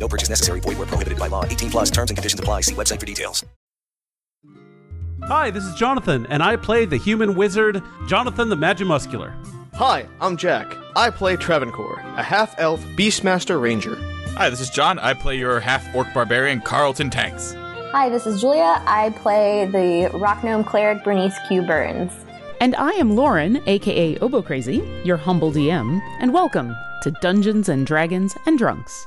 No purchase necessary. Void where prohibited by law. 18 plus terms and conditions apply. See website for details. Hi, this is Jonathan, and I play the human wizard, Jonathan the Magimuscular. Hi, I'm Jack. I play Travancore, a half elf Beastmaster Ranger. Hi, this is John. I play your half orc barbarian, Carlton Tanks. Hi, this is Julia. I play the rock gnome cleric Bernice Q. Burns. And I am Lauren, aka Obo Crazy, your humble DM, and welcome to Dungeons and Dragons and Drunks.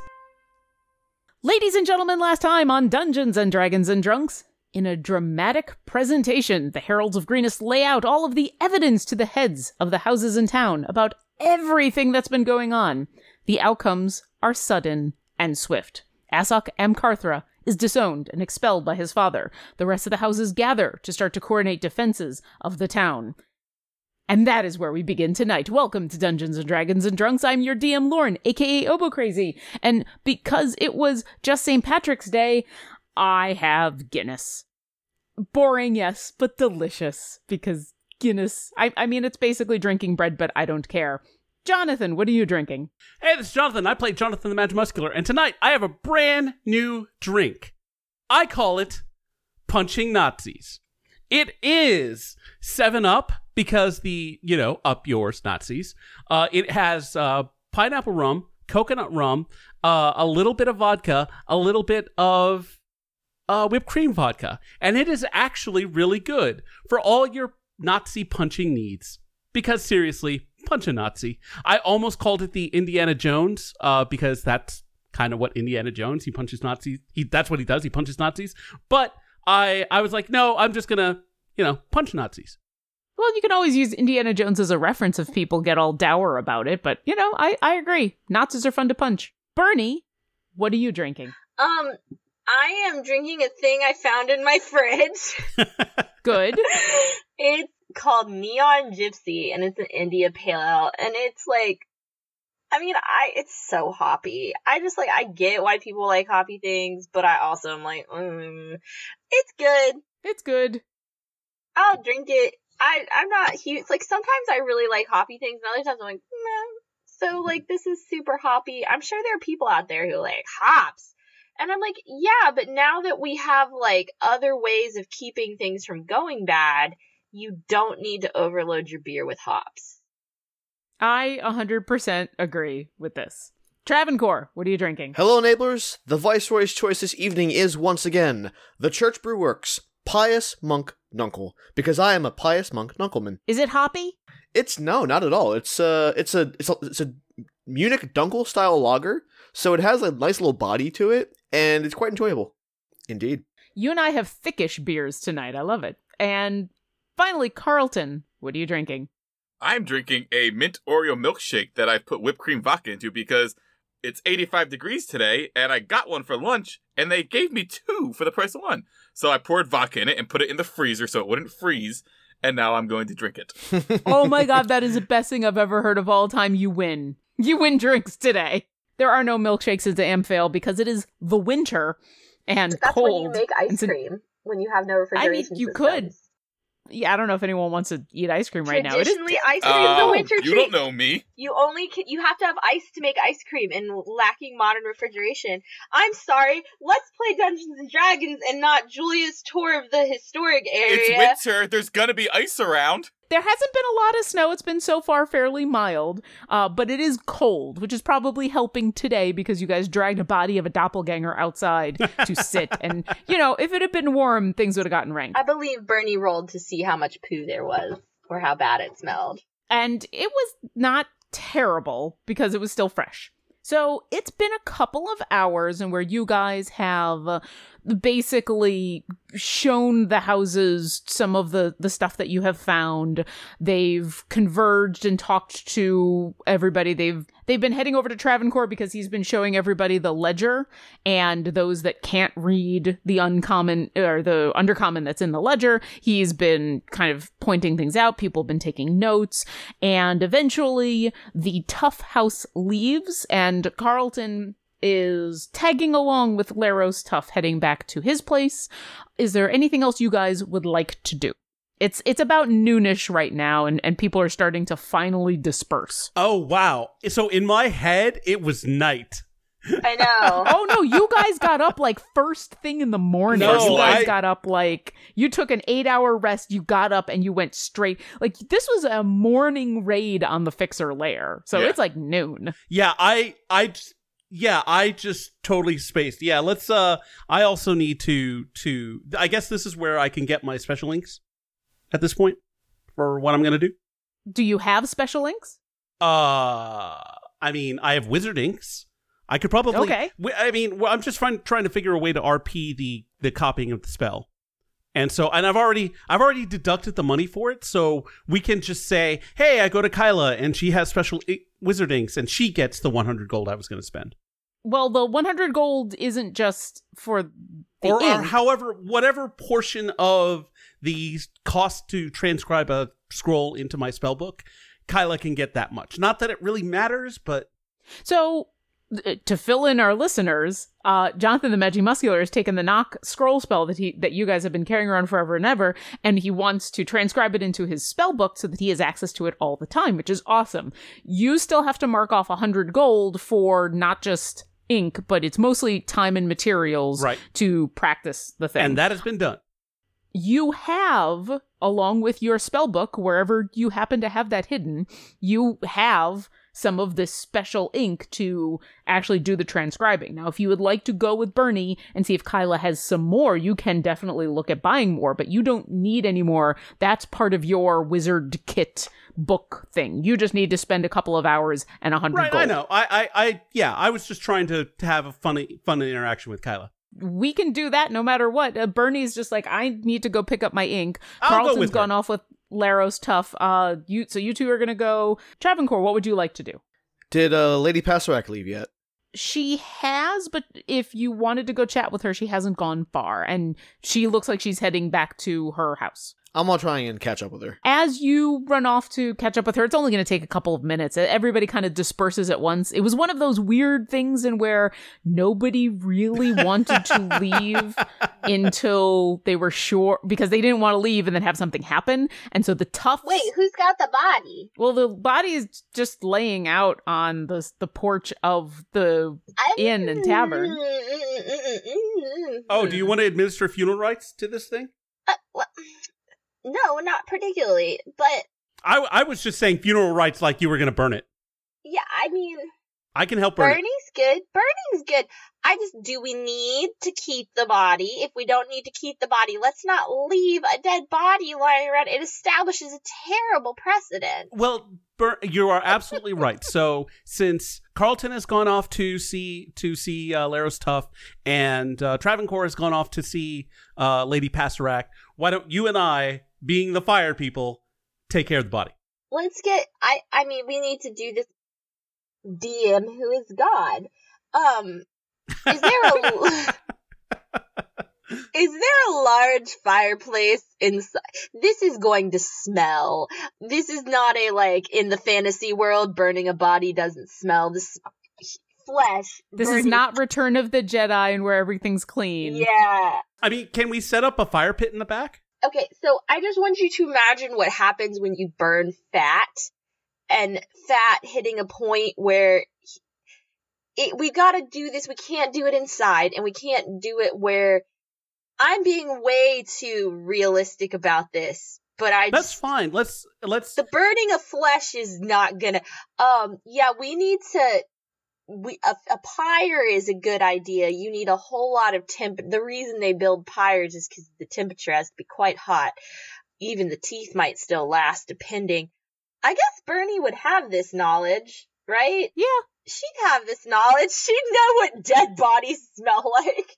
Ladies and gentlemen, last time on Dungeons and Dragons and Drunks, in a dramatic presentation, the Heralds of Greenest lay out all of the evidence to the heads of the houses in town about everything that's been going on. The outcomes are sudden and swift. Asok M. Karthra is disowned and expelled by his father. The rest of the houses gather to start to coordinate defenses of the town. And that is where we begin tonight. Welcome to Dungeons and Dragons and Drunks. I'm your DM Lauren, aka Obo Crazy. And because it was just St. Patrick's Day, I have Guinness. Boring, yes, but delicious. Because Guinness, I, I mean, it's basically drinking bread, but I don't care. Jonathan, what are you drinking? Hey, this is Jonathan. I play Jonathan the Magimuscular, and tonight I have a brand new drink. I call it Punching Nazis. It is 7 Up because the, you know, up yours Nazis. Uh, it has uh, pineapple rum, coconut rum, uh, a little bit of vodka, a little bit of uh, whipped cream vodka. And it is actually really good for all your Nazi punching needs. Because seriously, punch a Nazi. I almost called it the Indiana Jones uh, because that's kind of what Indiana Jones. He punches Nazis. He that's what he does. He punches Nazis. But I I was like, no, I'm just gonna you know punch Nazis. Well, you can always use Indiana Jones as a reference if people get all dour about it, but you know, I, I agree. Nazis are fun to punch. Bernie, what are you drinking? Um, I am drinking a thing I found in my fridge. Good. it's called Neon Gypsy, and it's an India Pale Ale, and it's like, I mean, I it's so hoppy. I just like I get why people like hoppy things, but I also am like, mm, it's good. It's good. I'll drink it. I I'm not huge. Like sometimes I really like hoppy things, and other times I'm like, nah. So like this is super hoppy. I'm sure there are people out there who like hops. And I'm like, yeah, but now that we have like other ways of keeping things from going bad, you don't need to overload your beer with hops. I 100% agree with this. Travancore, what are you drinking? Hello, enablers. The Viceroy's choice this evening is once again the Church Brew Works Pious Monk Dunkel, because I am a pious monk Nunkelman. Is it hoppy? It's no, not at all. It's uh, it's a it's a it's a Munich Dunkel style lager, so it has a nice little body to it, and it's quite enjoyable. Indeed. You and I have thickish beers tonight. I love it. And finally, Carlton, what are you drinking? I'm drinking a mint Oreo milkshake that I've put whipped cream vodka into because it's 85 degrees today, and I got one for lunch, and they gave me two for the price of one. So I poured vodka in it and put it in the freezer so it wouldn't freeze, and now I'm going to drink it. oh my god, that is the best thing I've ever heard of all time. You win. You win drinks today. There are no milkshakes at the Amphail because it is the winter and That's cold. when you make ice cream when you have no refrigerator. I refrigeration. mean, you systems. could. Yeah, I don't know if anyone wants to eat ice cream right now. It is Traditionally, ice cream is the Oh, winter you don't know me. You only can, you have to have ice to make ice cream, and lacking modern refrigeration. I'm sorry. Let's play Dungeons and Dragons and not Julia's tour of the historic area. It's winter. There's gonna be ice around. There hasn't been a lot of snow. It's been so far fairly mild, uh, but it is cold, which is probably helping today because you guys dragged a body of a doppelganger outside to sit. And, you know, if it had been warm, things would have gotten ranked. I believe Bernie rolled to see how much poo there was or how bad it smelled. And it was not terrible because it was still fresh. So it's been a couple of hours and where you guys have uh, basically shown the houses some of the the stuff that you have found. They've converged and talked to everybody. They've they've been heading over to Travancore because he's been showing everybody the ledger and those that can't read the uncommon or the undercommon that's in the ledger. He's been kind of pointing things out. People have been taking notes and eventually the tough house leaves and Carlton is tagging along with Laros Tuff heading back to his place. Is there anything else you guys would like to do? It's it's about noonish right now, and, and people are starting to finally disperse. Oh wow! So in my head, it was night. I know. oh no, you guys got up like first thing in the morning. No, you guys I- got up like you took an eight hour rest, you got up and you went straight like this was a morning raid on the fixer lair. So Yeah. it's like noon. Yeah, I, I, j- yeah, I just totally spaced. Yeah, let's. Uh, I also need to to. I guess this is where I can get my special links at this point for what I'm gonna do. Do you have special links? Uh, I mean, I have wizard inks. I could probably. Okay. I mean, well, I'm just trying trying to figure a way to RP the the copying of the spell. And so, and I've already, I've already deducted the money for it, so we can just say, "Hey, I go to Kyla, and she has special i- wizard inks, and she gets the 100 gold I was going to spend." Well, the 100 gold isn't just for the or, or however whatever portion of the cost to transcribe a scroll into my spell book kyla can get that much not that it really matters but So, to fill in our listeners, uh, Jonathan the Magimuscular has taken the knock scroll spell that he that you guys have been carrying around forever and ever, and he wants to transcribe it into his spell book so that he has access to it all the time, which is awesome. You still have to mark off a hundred gold for not just ink, but it's mostly time and materials Right. to practice the thing and that has been done you have, along with your spell book, wherever you happen to have that hidden, you have some of this special ink to actually do the transcribing. Now, if you would like to go with Bernie and see if Kyla has some more, you can definitely look at buying more, but you don't need any more. That's part of your wizard kit book thing. You just need to spend a couple of hours and a hundred right gold. i know I, I i yeah i was just trying to, to have a funny fun interaction with kyla we can do that no matter what. Uh, Bernie's just like, I need to go pick up my ink. I'll go Carlton's her. gone off with Laros Tuff. Uh, you so you two are gonna go Travancore. What would you like to do? Did uh, Lady Passerak leave yet? She has, but if you wanted to go chat with her, she hasn't gone far, and she looks like she's heading back to her house. I'm gonna try and catch up with her. As you run off to catch up with her, it's only going to take a couple of minutes. Everybody kind of disperses at once. It was one of those weird things in where nobody really wanted to leave until they were sure because they didn't want to leave and then have something happen. And so the tough Wait, who's got the body? well, the body is just laying out on the the porch of the I- inn and tavern. oh do you want to administer funeral rites to this thing Uh, well, no, not particularly. But i i was just saying funeral rites like you were going to burn it yeah, I mean, i can help burn it Bernie's good. Bernie's good. I just do we need to keep the body? If we don't need to keep the body, let's not leave a dead body lying around. It establishes a terrible precedent. Well, Bur- you are absolutely right. So since Carlton has gone off to see to see uh, Laros Tuff, and uh, Travancore has gone off to see uh, Lady Passerak, why don't you and I, being the fire people, take care of the body? Let's get. I. I mean, we need to do this. DM, who is God? Um, is there a is there a large fireplace inside? This is going to smell. This is not a like in the fantasy world burning a body doesn't smell. This flesh. This is not Return of the Jedi and where everything's clean. Yeah. I mean, can we set up a fire pit in the back? Okay, so I just want you to imagine what happens when you burn fat and fat hitting a point where it, we gotta do this. We can't do it inside and we can't do it where I'm being way too realistic about this, but I That's just, fine. Let's let's. the burning of flesh is not gonna, um, yeah, we need to, we, a, a pyre is a good idea. You need a whole lot of temp. The reason they build pyres is because the temperature has to be quite hot. Even the teeth might still last, depending. I guess Bernie would have this knowledge, right? Yeah. She'd have this knowledge. She'd know what dead bodies smell like.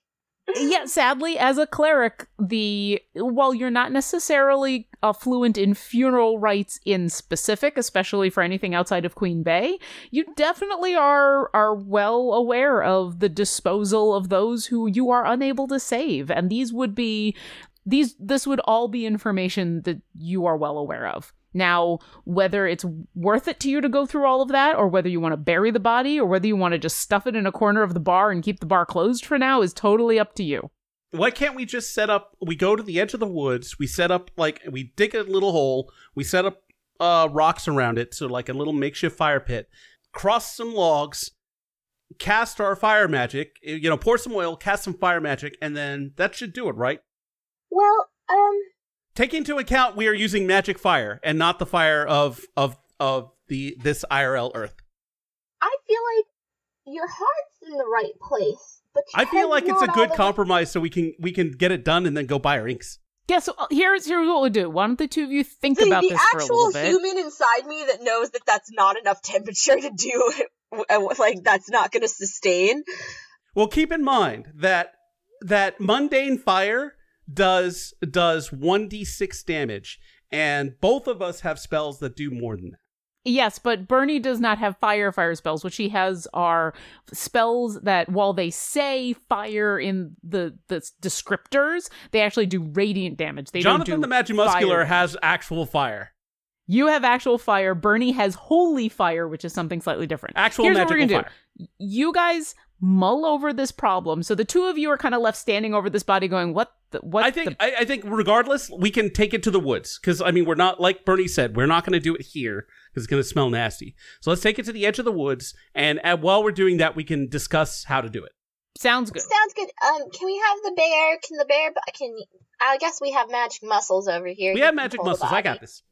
Yeah, sadly, as a cleric, the while you're not necessarily uh, fluent in funeral rites in specific, especially for anything outside of Queen Bay, you definitely are are well aware of the disposal of those who you are unable to save, and these would be these this would all be information that you are well aware of. Now, whether it's worth it to you to go through all of that, or whether you want to bury the body, or whether you want to just stuff it in a corner of the bar and keep the bar closed for now, is totally up to you. Why can't we just set up? We go to the edge of the woods. We set up like we dig a little hole. We set up uh, rocks around it, so like a little makeshift fire pit. Cross some logs, cast our fire magic. You know, pour some oil, cast some fire magic, and then that should do it, right? Well, um, Take into account we are using magic fire and not the fire of of of the this IRL Earth. I feel like your heart's in the right place, but I feel like it's a good all the- compromise, so we can we can get it done and then go buy our inks. Yeah, so uh, here's here's what we'll do. Why don't the two of you think The, about the this for a actual little bit? human inside me that knows that that's not enough temperature to do it, like that's not going to sustain. Well, keep in mind that that mundane fire does does 1d6 damage and both of us have spells that do more than that. Yes, but Bernie does not have fire fire spells. What she has are spells that, while they say fire in the the descriptors, they actually do radiant damage. They Jonathan don't the do Magimuscular fire. has actual fire. You have actual fire. Bernie has holy fire, which is something slightly different. Actual Here's what we're magical gonna fire. do. You guys mull over this problem. So the two of you are kind of left standing over this body, going, "What? The, what? I think the- I, I think regardless, we can take it to the woods because I mean we're not like Bernie said we're not going to do it here because it's going to smell nasty. So let's take it to the edge of the woods, and uh, while we're doing that, we can discuss how to do it. sounds good." Sounds good. Um, can we have the bear? Can the bear? Can I guess we have magic muscles over here. We He have magic muscles. I got this.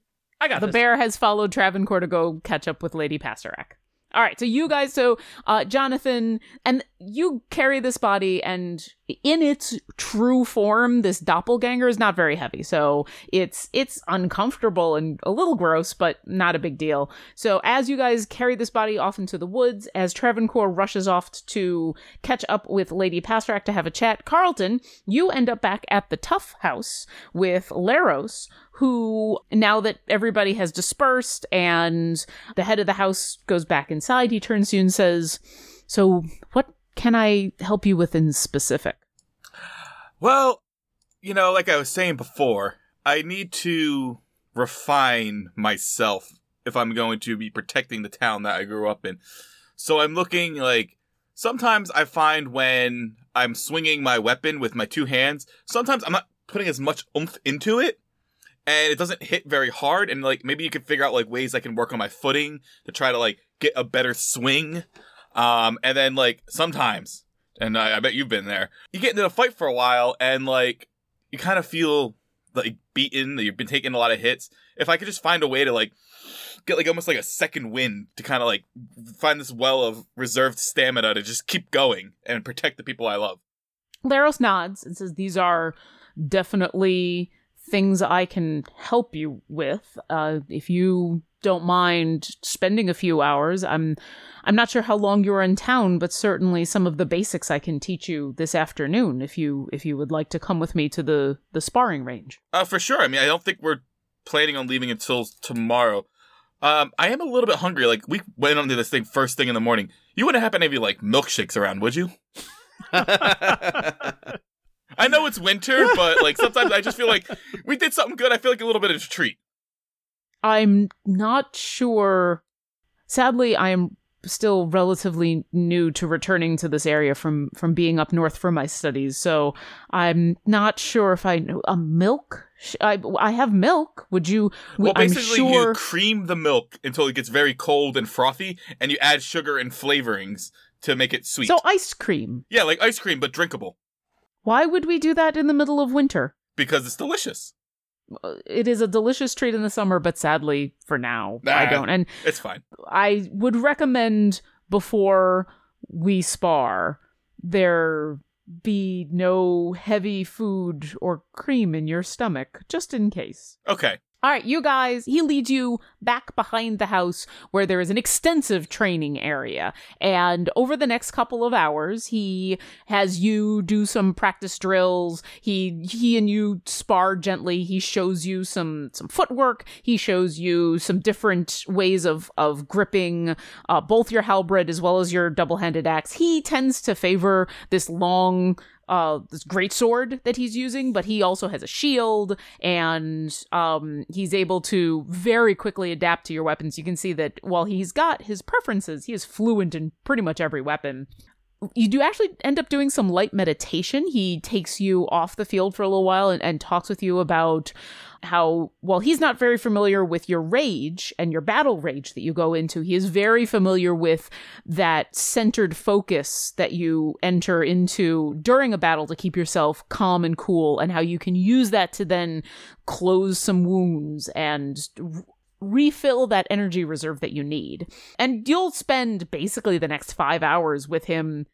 I got the this. bear has followed Travancore to go catch up with Lady Pastorak. All right, so you guys, so uh, Jonathan, and you carry this body, and in its true form, this doppelganger is not very heavy, so it's it's uncomfortable and a little gross, but not a big deal. So as you guys carry this body off into the woods, as Travancore rushes off to catch up with Lady Pastorak to have a chat, Carlton, you end up back at the Tough House with Laros, who now that everybody has dispersed and the head of the house goes back inside, he turns to you and says, "So, what can I help you with in specific?" Well, you know, like I was saying before, I need to refine myself if I'm going to be protecting the town that I grew up in. So I'm looking like sometimes I find when I'm swinging my weapon with my two hands, sometimes I'm not putting as much oomph into it and it doesn't hit very hard and like maybe you can figure out like ways I can work on my footing to try to like get a better swing. Um and then like sometimes and I, I bet you've been there. You get into a fight for a while and like you kind of feel like beaten, that you've been taking a lot of hits. If I could just find a way to like get like almost like a second wind to kind of like find this well of reserved stamina to just keep going and protect the people I love. Laros nods and says, These are definitely things I can help you with. Uh, if you don't mind spending a few hours, I'm I'm not sure how long you're in town, but certainly some of the basics I can teach you this afternoon if you if you would like to come with me to the, the sparring range. Uh, for sure. I mean, I don't think we're planning on leaving until tomorrow. Um, I am a little bit hungry. Like, we went onto this thing first thing in the morning. You wouldn't happen to have any, like, milkshakes around, would you? I know it's winter, but, like, sometimes I just feel like we did something good. I feel like a little bit of a treat. I'm not sure. Sadly, I am still relatively new to returning to this area from from being up north for my studies, so I'm not sure if I know a milk. I I have milk. Would you? Well, basically, sure. you cream the milk until it gets very cold and frothy, and you add sugar and flavorings to make it sweet. So ice cream. yeah, like ice cream, but drinkable Why would we do that in the middle of winter? because it's delicious. Uh, It is a delicious treat in the summer, but sadly, for now, I don't. And It's fine. I would recommend before we spar there be no heavy food or cream in your stomach, just in case. Okay. All right, you guys, he leads you back behind the house where there is an extensive training area. And over the next couple of hours, he has you do some practice drills. He he and you spar gently. He shows you some some footwork. He shows you some different ways of of gripping uh, both your halberd as well as your double-handed axe. He tends to favor this long uh this great sword that he's using but he also has a shield and um he's able to very quickly adapt to your weapons. You can see that while he's got his preferences he is fluent in pretty much every weapon you do actually end up doing some light meditation. He takes you off the field for a little while and, and talks with you about how, while he's not very familiar with your rage and your battle rage that you go into, he is very familiar with that centered focus that you enter into during a battle to keep yourself calm and cool, and how you can use that to then close some wounds and refill that energy reserve that you need. And you'll spend basically the next five hours with him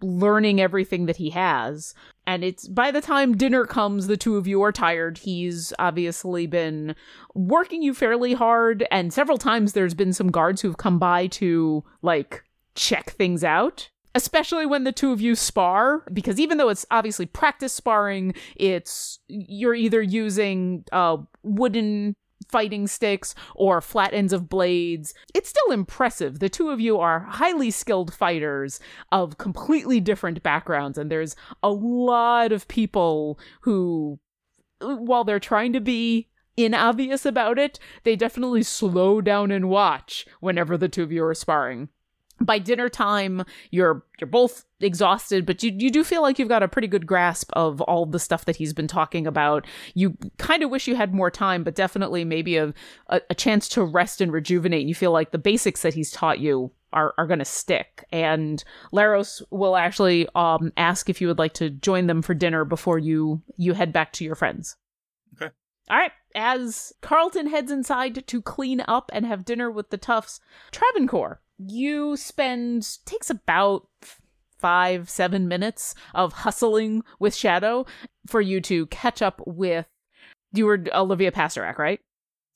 learning everything that he has. And it's by the time dinner comes, the two of you are tired. He's obviously been working you fairly hard, and several times there's been some guards who've come by to, like, check things out. Especially when the two of you spar, because even though it's obviously practice sparring, it's you're either using uh, wooden fighting sticks or flat ends of blades. It's still impressive. The two of you are highly skilled fighters of completely different backgrounds, and there's a lot of people who, while they're trying to be inobvious about it, they definitely slow down and watch whenever the two of you are sparring by dinner time you're you're both exhausted but you you do feel like you've got a pretty good grasp of all the stuff that he's been talking about. You kind of wish you had more time but definitely maybe a, a, a chance to rest and rejuvenate. And you feel like the basics that he's taught you are, are going to stick. And laros will actually um ask if you would like to join them for dinner before you you head back to your friends. Okay. all right as carlton heads inside to clean up and have dinner with the toughs travancore you spend takes about five seven minutes of hustling with shadow for you to catch up with you were olivia pasterak right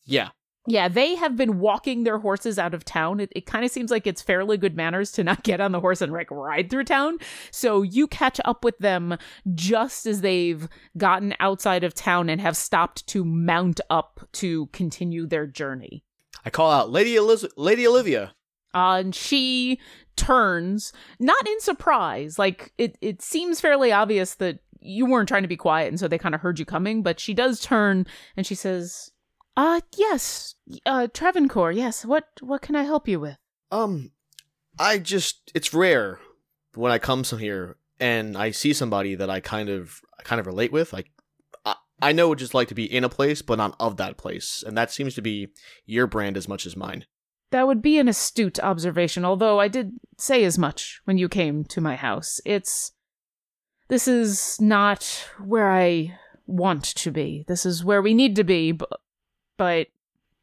Yeah. yeah they have been walking their horses out of town it, it kind of seems like it's fairly good manners to not get on the horse and like ride through town so you catch up with them just as they've gotten outside of town and have stopped to mount up to continue their journey I call out Lady Eliz- Lady Olivia. Uh, and she turns not in surprise like it, it seems fairly obvious that you weren't trying to be quiet and so they kind of heard you coming but she does turn and she says uh yes uh travancore yes what what can i help you with Um, I just it's rare when I come some here and I see somebody that I kind of I kind of relate with. Like I, I know what it's like to be in a place, but not of that place, and that seems to be your brand as much as mine. That would be an astute observation although i did say as much when you came to my house. It's this is not where i want to be. This is where we need to be but, but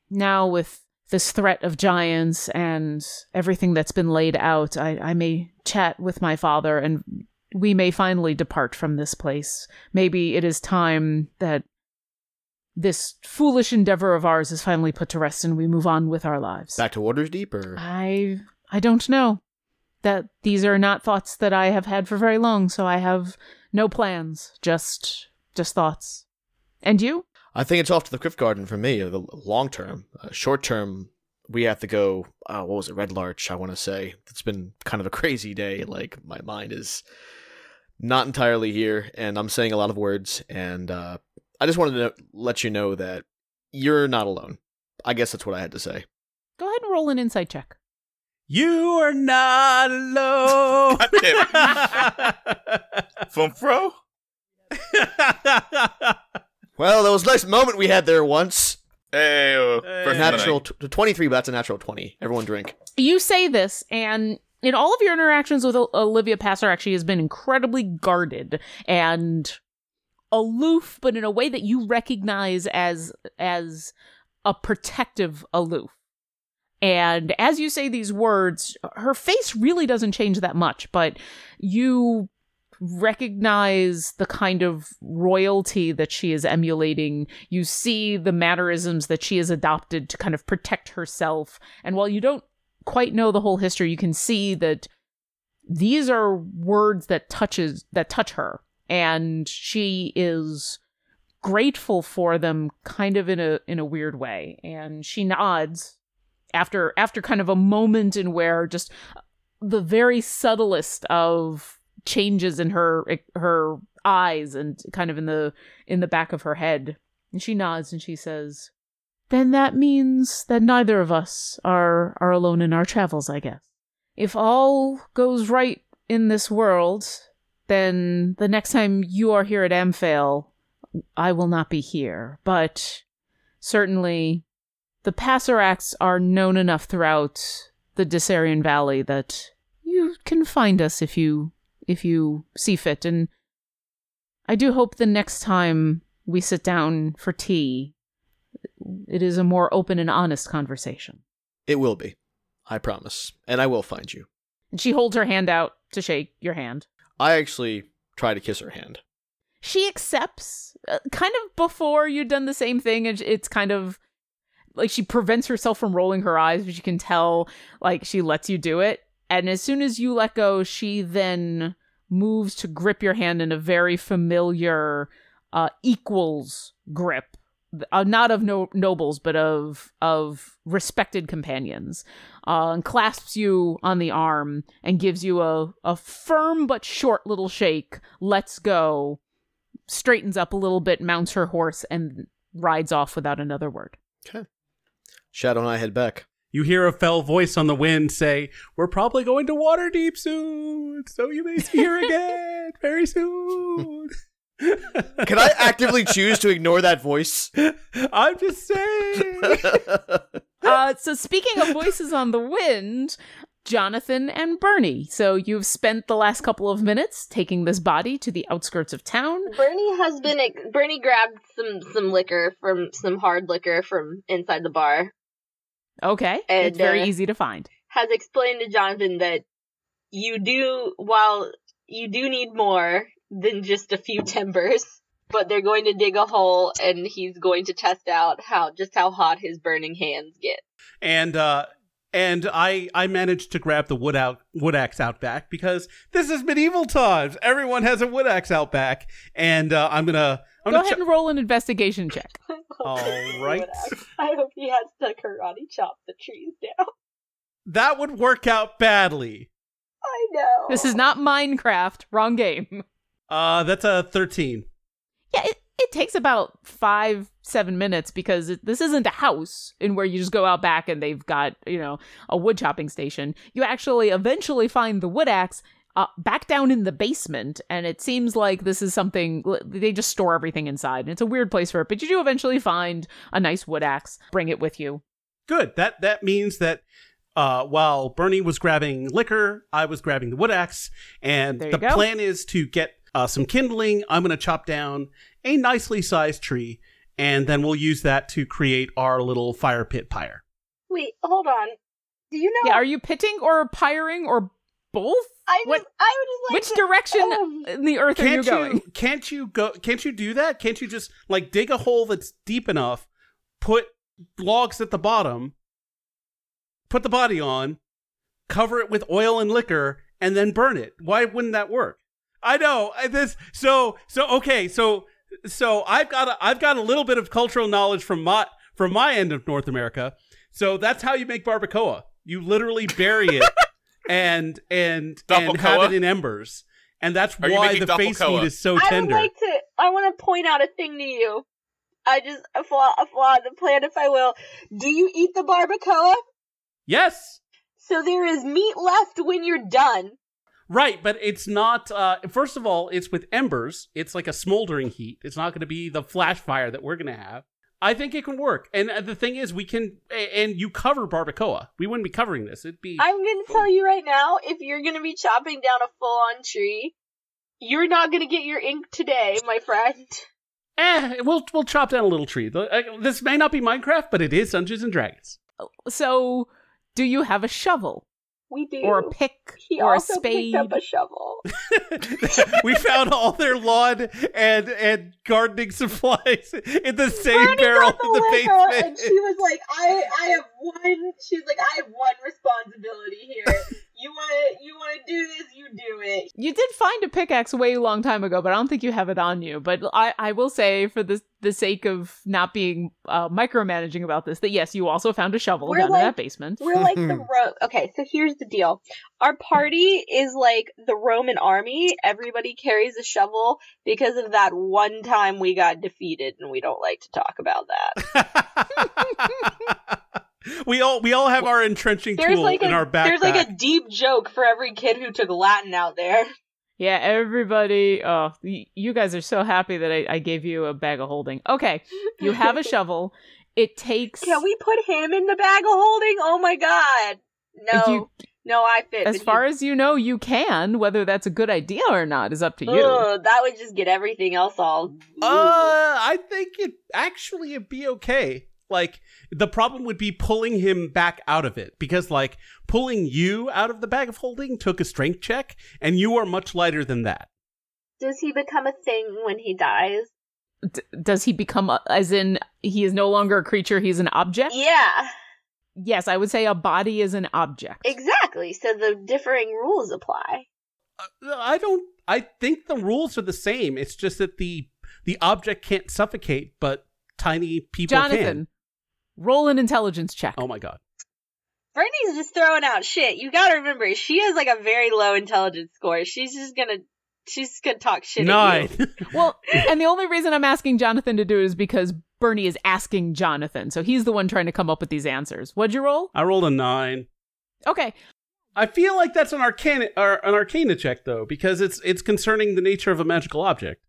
now with this threat of giants and everything that's been laid out I, I may chat with my father and we may finally depart from this place. Maybe it is time that this foolish endeavor of ours is finally put to rest and we move on with our lives. Back to Waterdeep, or I I don't know. That these are not thoughts that I have had for very long, so I have no plans, just just thoughts. And you? I think it's off to the Kryptgarden for me. The long term, uh, short term, we have to go. Uh, what was it, Red Larch? I want to say it's been kind of a crazy day. Like my mind is not entirely here, and I'm saying a lot of words. And uh, I just wanted to let you know that you're not alone. I guess that's what I had to say. Go ahead and roll an insight check. You are not alone. From Fro? Well, that was a nice moment we had there once. Hey, uh, Hey. Natural t- 23, but that's a natural 20. Everyone drink. You say this, and in all of your interactions with O- Olivia Passer, actually has been incredibly guarded and aloof, but in a way that you recognize as as a protective aloof. And as you say these words, her face really doesn't change that much, but you recognize the kind of royalty that she is emulating. You see the mannerisms that she has adopted to kind of protect herself. And while you don't quite know the whole history, you can see that these are words that touches that touch her and she is grateful for them kind of in a in a weird way. And she nods after after kind of a moment in where just the very subtlest of changes in her her eyes and kind of in the in the back of her head. And she nods and she says then that means that neither of us are are alone in our travels i guess. If all goes right in this world then the next time you are here at Amphail, I will not be here. But certainly, the Passeracs are known enough throughout the Dessarin Valley that you can find us if you if you see fit. And I do hope the next time we sit down for tea, it is a more open and honest conversation. It will be. I promise. And I will find you. And she holds her hand out to shake your hand. I actually try to kiss her hand. She accepts, uh, kind of before you've done the same thing, and it's kind of like she prevents herself from rolling her eyes, but you can tell like she lets you do it. And as soon as you let go, she then moves to grip your hand in a very familiar uh, equals grip uh, not of no- nobles, but of of respected companions, uh, and clasps you on the arm and gives you a a firm but short little shake. Let's go. Straightens up a little bit, mounts her horse, and rides off without another word. Okay. Shadow and I head back. You hear a fell voice on the wind say, "We're probably going to Waterdeep soon, so you may see her again very soon." Can I actively choose to ignore that voice? I'm just saying. uh, so, speaking of voices on the wind, Jonathan and Bernie. So, you've spent the last couple of minutes taking this body to the outskirts of town. Bernie has been. Bernie grabbed some some liquor from some hard liquor from inside the bar. Okay, And, it's very uh, easy to find. Has explained to Jonathan that you do while you do need more than just a few timbers, but they're going to dig a hole and he's going to test out how just how hot his burning hands get. and uh and I I managed to grab the wood out wood axe out back because this is medieval times. Everyone has a wood axe out back, and uh, I'm gonna I'm Go gonna ahead ch- and roll an investigation check. All right. I hope he has to karate chop the trees down. that would work out badly. I know. This is not Minecraft. Wrong game. Uh, that's a thirteen. Yeah, it, it takes about five, seven minutes because it, this isn't a house in where you just go out back and they've got, you know, a wood chopping station. You actually eventually find the wood axe uh, back down in the basement, and it seems like this is something they just store everything inside. And it's a weird place for it, but you do eventually find a nice wood axe, bring it with you. Good. That that means that uh, while Bernie was grabbing liquor, I was grabbing the wood axe, and the go. plan is to get uh, some kindling. I'm going to chop down a nicely sized tree, and then we'll use that to create our little fire pit pyre. Wait, hold on. Do you know? Yeah, are you pitting or pyring or both? I just, what- I would just like Which to- direction um, in the earth are you Can't going? you? Can't you go? Can't you do that? Can't you just like dig a hole that's deep enough, put logs at the bottom, put the body on, cover it with oil and liquor, and then burn it? Why wouldn't that work? I know I- this. So so okay. So so I've got a, I've got a little bit of cultural knowledge from my from my end of North America. So that's how you make barbacoa. You literally bury it and and and have it in embers. And that's Are why the face meat is so I would tender. like to. I want to point out a thing to you. I just a flaw, a flaw in the plan, if I will. Do you eat the barbacoa? yes. So there is meat left when you're done. Right, but it's not uh first of all, it's with embers. It's like a smoldering heat. It's not going to be the flash fire that we're going to have. I think it can work. And uh, the thing is we can and you cover barbacoa. We wouldn't be covering this. It'd be I'm going to tell you right now, if you're going to be chopping down a full-on tree, you're not going to get your ink today, my friend. eh, we'll we'll chop down a little tree. Uh, This may not be Minecraft, but it is Dungeons and Dragons. So, do you have a shovel? We do. or a pick he or a also spade. picked up a shovel. we found all their lawn and and gardening supplies in the same Bernie barrel the in the liquor, basement. and she was like, "I, I have one." She's like, "I have one responsibility here. You want to, you want to do this, you do it." You did find a pickaxe way long time ago, but I don't think you have it on you. But I, I will say, for the the sake of not being uh, micromanaging about this, that yes, you also found a shovel We're down like- in that basement. We're like the Ro- Okay, so here's the deal. Our party is like the Roman army. Everybody carries a shovel because of that one time we got defeated, and we don't like to talk about that. we all we all have our entrenching There's tool like in a our backpack. there's like a deep joke for every kid who took Latin out there. Yeah, everybody. Oh, y- you guys are so happy that I, I gave you a bag of holding. Okay, you have a shovel. It takes. Can we put him in the bag of holding? Oh my god. No. You- no, I fit. as far as you know, you can. Whether that's a good idea or not is up to you. Ugh, that would just get everything else all. Uh, I think it actually it'd be okay. Like the problem would be pulling him back out of it because like pulling you out of the bag of holding took a strength check and you are much lighter than that. Does he become a thing when he dies? D- does he become, a, as in, he is no longer a creature, he's an object? Yeah, Yes, I would say a body is an object. exactly. So the differing rules apply. Uh, I don't I think the rules are the same. It's just that the the object can't suffocate but tiny people Jonathan, can. Roll an intelligence check. Oh my god. Brittany's just throwing out shit. You gotta remember, she has like a very low intelligence score. She's just gonna, she's just gonna talk shit. Nine. At you. Well, and the only reason I'm asking Jonathan to do it is because Bernie is asking Jonathan. So he's the one trying to come up with these answers. What'd you roll? I rolled a 9. Okay. I feel like that's an arcana or an arcana check though because it's it's concerning the nature of a magical object.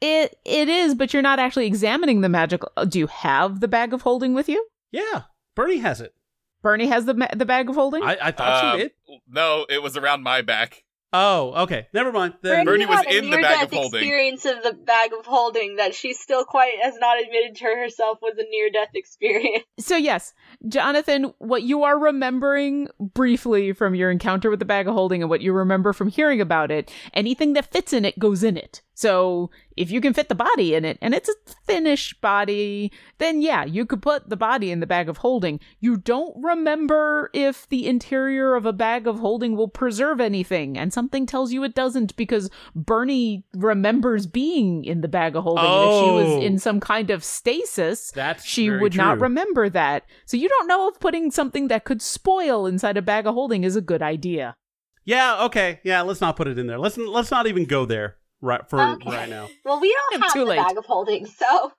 It it is, but you're not actually examining the magical. uh, Do you have the bag of holding with you? Yeah, Bernie has it. Bernie has the ma- the bag of holding. I, I thought Um, she did. No, it was around my back. Oh, okay. Never mind. Then Bernie was had a in the bag of near-death holding. Experience of the bag of holding that she still quite has not admitted to herself was a near death experience. so yes, Jonathan, what you are remembering briefly from your encounter with the bag of holding and what you remember from hearing about it, anything that fits in it goes in it. So if you can fit the body in it, and it's a thinnish body, then yeah, you could put the body in the bag of holding. You don't remember if the interior of a bag of holding will preserve anything, and something tells you it doesn't because Bernie remembers being in the bag of holding. and If she Oh. was in some kind of stasis, That's she would not remember that. So you don't know if putting something that could spoil inside a bag of holding is a good idea. Yeah, okay. Yeah, let's not put it in there. Let's let's not even go there right for Okay. right now. Well, we don't have Too the late. bag of holding, so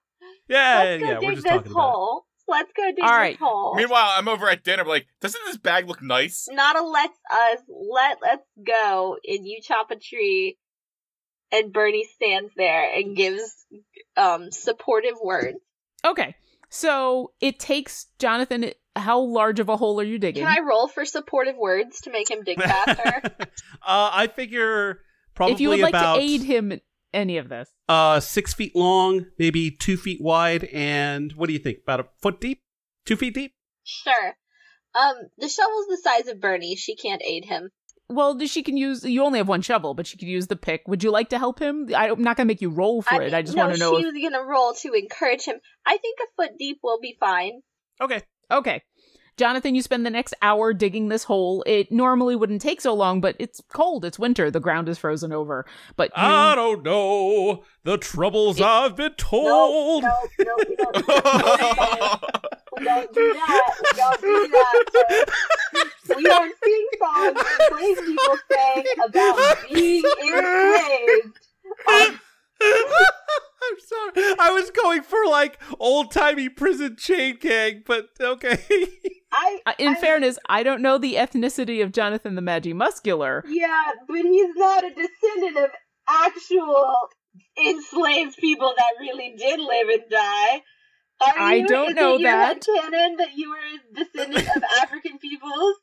Yeah, let's go yeah, we're dig just this talking about. it. hole. Let's go dig All this right. hole. Meanwhile, I'm over at dinner, like, doesn't this bag look nice? Not a let's us. Let let's go, and you chop a tree, and Bernie stands there and gives um supportive words. Okay. So it takes Jonathan. How large of a hole are you digging? Can I roll for supportive words to make him dig faster? uh, I figure probably if you would like to aid him in any of this. uh six feet long, maybe two feet wide, and what do you think? About a foot deep, two feet deep. sure. Um, the shovel's the size of Bernie. She can't aid him. Well, she can use. You only have one shovel, but she could use the pick. Would you like to help him? I, I'm not going to make you roll for it. I just no, want to know. She If, was gonna roll to encourage him. I think a foot deep will be fine. Okay. okay, Jonathan, you spend the next hour digging this hole. It normally wouldn't take so long, but it's cold. It's winter. The ground is frozen over. But you, I don't know the troubles It- I've been told. no, no, we don't. we don't do that. We don't do that. sir. We don't sing songs enslaved people sang about being enslaved. Um, I'm sorry. I was going for like old timey prison chain gang, but okay. I, Uh, in I- fairness, I don't know the ethnicity of Jonathan the Magimuscular. Yeah, but he's not a descendant of actual enslaved people that really did live and die. Are I you? don't Is know it your that. canon that you were a descendant of African peoples?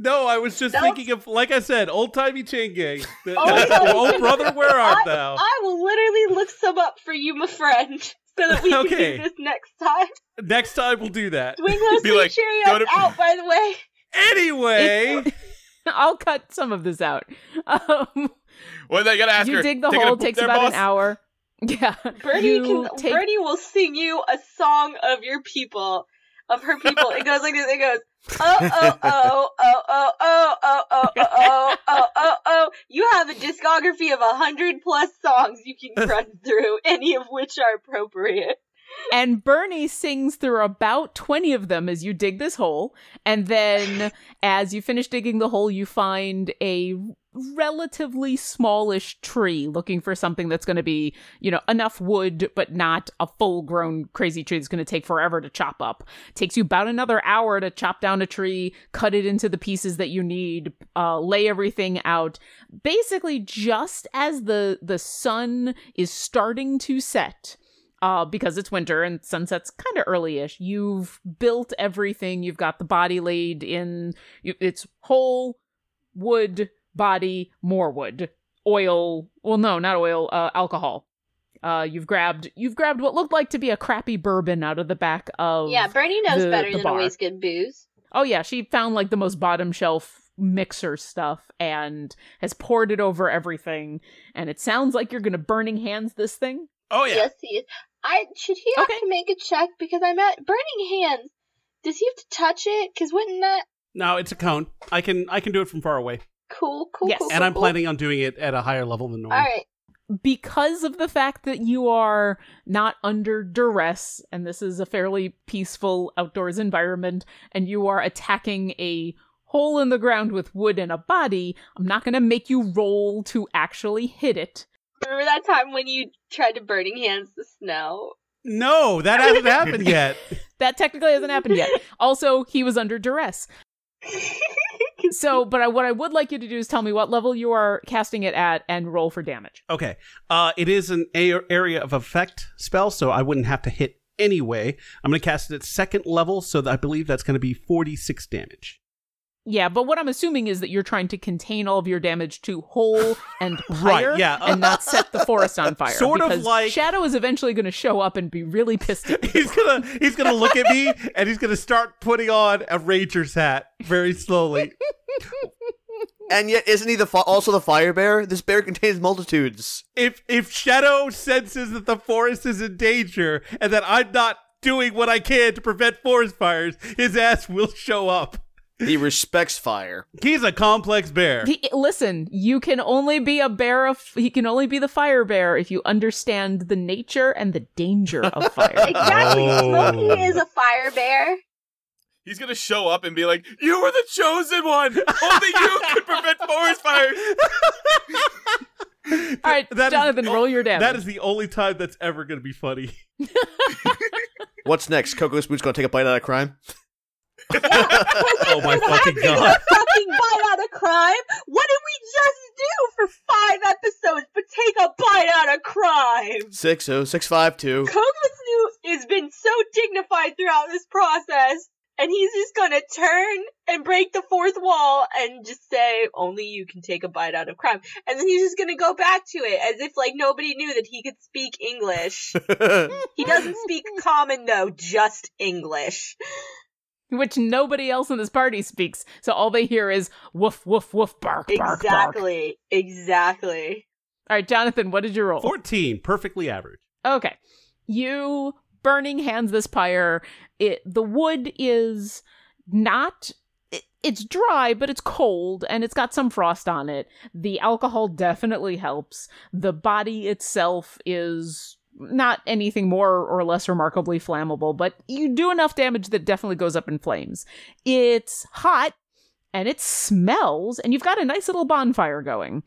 No, I was just Nope. thinking of, like I said, old timey chain gang. The- Old-timey oh, chain- brother, where art I, thou? I will literally look some up for you, my friend, so that we Okay. can do this next time. Next time we'll do that. Swing those Be like, Cheerios to- out, by the way. Anyway, I'll cut some of this out. Um, Well, then you gotta ask you her. dig the hole poop takes there, about boss?" an hour. Yeah, Bernie you can take Bernie will sing you a song of your people, of her people. It goes like this. It goes. Oh oh oh oh oh oh oh oh oh oh oh oh oh. You have a discography of a hundred plus songs you can run through, any of which are appropriate. And Bernie sings through about 20 of them as you dig this hole. And then as you finish digging the hole, you find a relatively smallish tree looking for something that's going to be, you know, enough wood, but not a full grown crazy tree that's going to take forever to chop up. takes you about another hour to chop down a tree, cut it into the pieces that you need, uh, lay everything out. Basically, just as the, the sun is starting to set, uh, because it's winter and sunset's kind of early-ish. You've built everything. You've got the body laid in. You, it's whole wood body, more wood, oil. Well, no, not oil. Uh, alcohol. Uh, you've grabbed you've grabbed what looked like to be a crappy bourbon out of the back of. Yeah, Bernie knows the- better the than bar. always good booze. Oh yeah, she found like the most bottom shelf mixer stuff and has poured it over everything. And it sounds like you're gonna burning hands this thing. Oh yeah. Yes, he is. I should he have Okay. to make a check because I'm at burning hands. Does he have to touch it? Because wouldn't that No, it's a cone. I can I can do it from far away, cool, cool, Yes. cool, and cool, I'm cool. planning on doing it at a higher level than normal. All right. because of the fact that you are not under duress and this is a fairly peaceful outdoors environment and you are attacking a hole in the ground with wood and a body, I'm not going to make you roll to actually hit it. Remember that time when you tried to burning hands the snow? No, that hasn't happened yet. That technically hasn't happened yet. Also, he was under duress. So, but I, what I would like you to do is tell me what level you are casting it at and roll for damage. Okay. Uh, it is an a- area of effect spell, so I wouldn't have to hit anyway. I'm going to cast it at second level, so that I believe that's going to be 46 damage. Yeah, but what I'm assuming is that you're trying to contain all of your damage to hole and Right, yeah. and not set the forest on fire. Sort of like- Shadow is eventually going to show up and be really pissed at you. He's gonna he's gonna look at me and he's gonna start putting on a ranger's hat very slowly. And yet, isn't he the fi- also the fire bear? This bear contains multitudes. if if Shadow senses that the forest is in danger and that I'm not doing what I can to prevent forest fires, his ass will show up. He respects fire. He's a complex bear. He, listen, you can only be a bear of. He can only be the fire bear if you understand the nature and the danger of fire. Exactly. Oh. Smokey is a fire bear. He's gonna show up and be like, "You were the chosen one. Only you could prevent forest fires." All right, That is- Jonathan, roll your damage. That is the only time that's ever going to be funny. What's next? Coco Spoon's gonna take a bite out of crime. Oh my fucking Take god. a fucking bite out of crime. What did we just do for five episodes? But take a bite out of crime. Six oh six five two. Koga Snoot has been so dignified throughout this process, and he's just gonna turn and break the fourth wall and just say, "Only you can take a bite out of crime," and then he's just gonna go back to it as if like nobody knew that he could speak English. he doesn't speak common though, just English. Which nobody else in this party speaks. So all they hear is woof woof woof bark bark bark. Exactly, exactly. All right, Jonathan, what did you roll? 14, perfectly average. Okay. You burning hands this pyre. It the wood is not it's dry, but it's cold and it's got some frost on it. The alcohol definitely helps. The body itself is not anything more or less remarkably flammable, but you do enough damage that definitely goes up in flames. It's hot and it smells, and you've got a nice little bonfire going.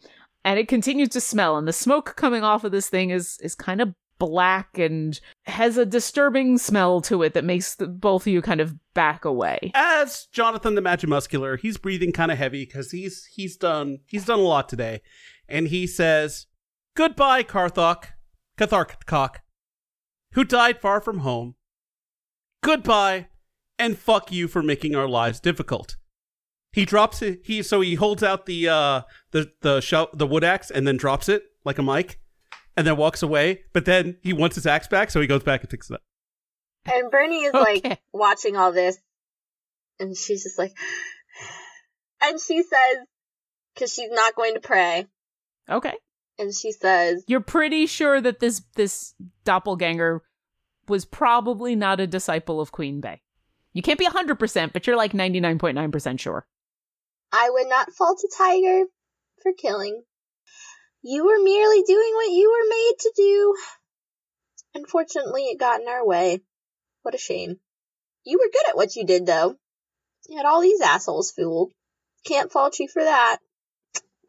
And it continues to smell, and the smoke coming off of this thing is is kind of black and has a disturbing smell to it that makes the, both of you kind of back away. As Jonathan the Magimuscular, he's breathing kind of heavy because he's he's done he's done a lot today, and he says, "Goodbye, Karthok, Catharcock, who died far from home. Goodbye, and fuck you for making our lives difficult." He drops it. He so he holds out the uh the the sho- the wood axe and then drops it like a mic, and then walks away. But then he wants his axe back, so he goes back and picks it up. And Bernie is Okay. like watching all this, and she's just like, and she says, because she's not going to pray. Okay. And she says, You're pretty sure that this this doppelganger was probably not a disciple of Queen Bey. You can't be 100%, but you're like 99.9% sure. I would not fault a tiger for killing. You were merely doing what you were made to do. Unfortunately, it got in our way. What a shame. You were good at what you did, though. You had all these assholes fooled. Can't fault you for that.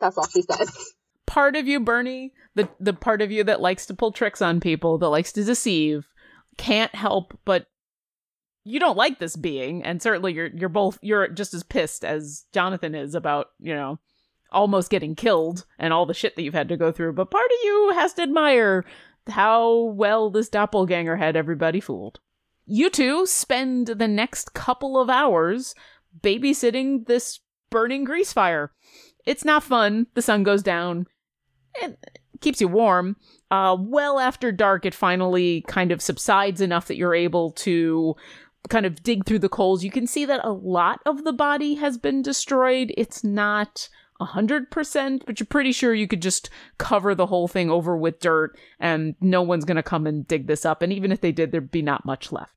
That's all she says. Part of you, Bernie, the the part of you that likes to pull tricks on people, that likes to deceive, can't help but you don't like this being, and certainly you're you're both you're just as pissed as Jonathan is about, you know, almost getting killed and all the shit that you've had to go through. But part of you has to admire how well this doppelganger had everybody fooled. You two spend the next couple of hours babysitting this burning grease fire. It's not fun. The sun goes down. It keeps you warm. Uh, well after dark, it finally kind of subsides enough that you're able to kind of dig through the coals. You can see that a lot of the body has been destroyed. It's not a hundred percent, but you're pretty sure you could just cover the whole thing over with dirt and no one's gonna come and dig this up. And even if they did, there'd be not much left.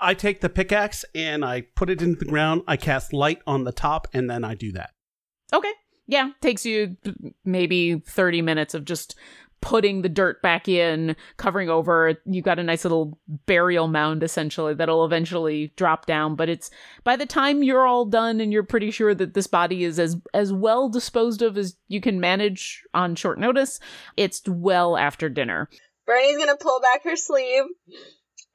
I take the pickaxe and I put it into the ground. I cast light on the top, and then I do that. Okay. Yeah, takes you maybe 30 minutes of just putting the dirt back in, covering over. You got a nice little burial mound essentially that'll eventually drop down, but it's by the time you're all done and you're pretty sure that this body is as as well disposed of as you can manage on short notice, it's well after dinner. Bernie's gonna pull back her sleeve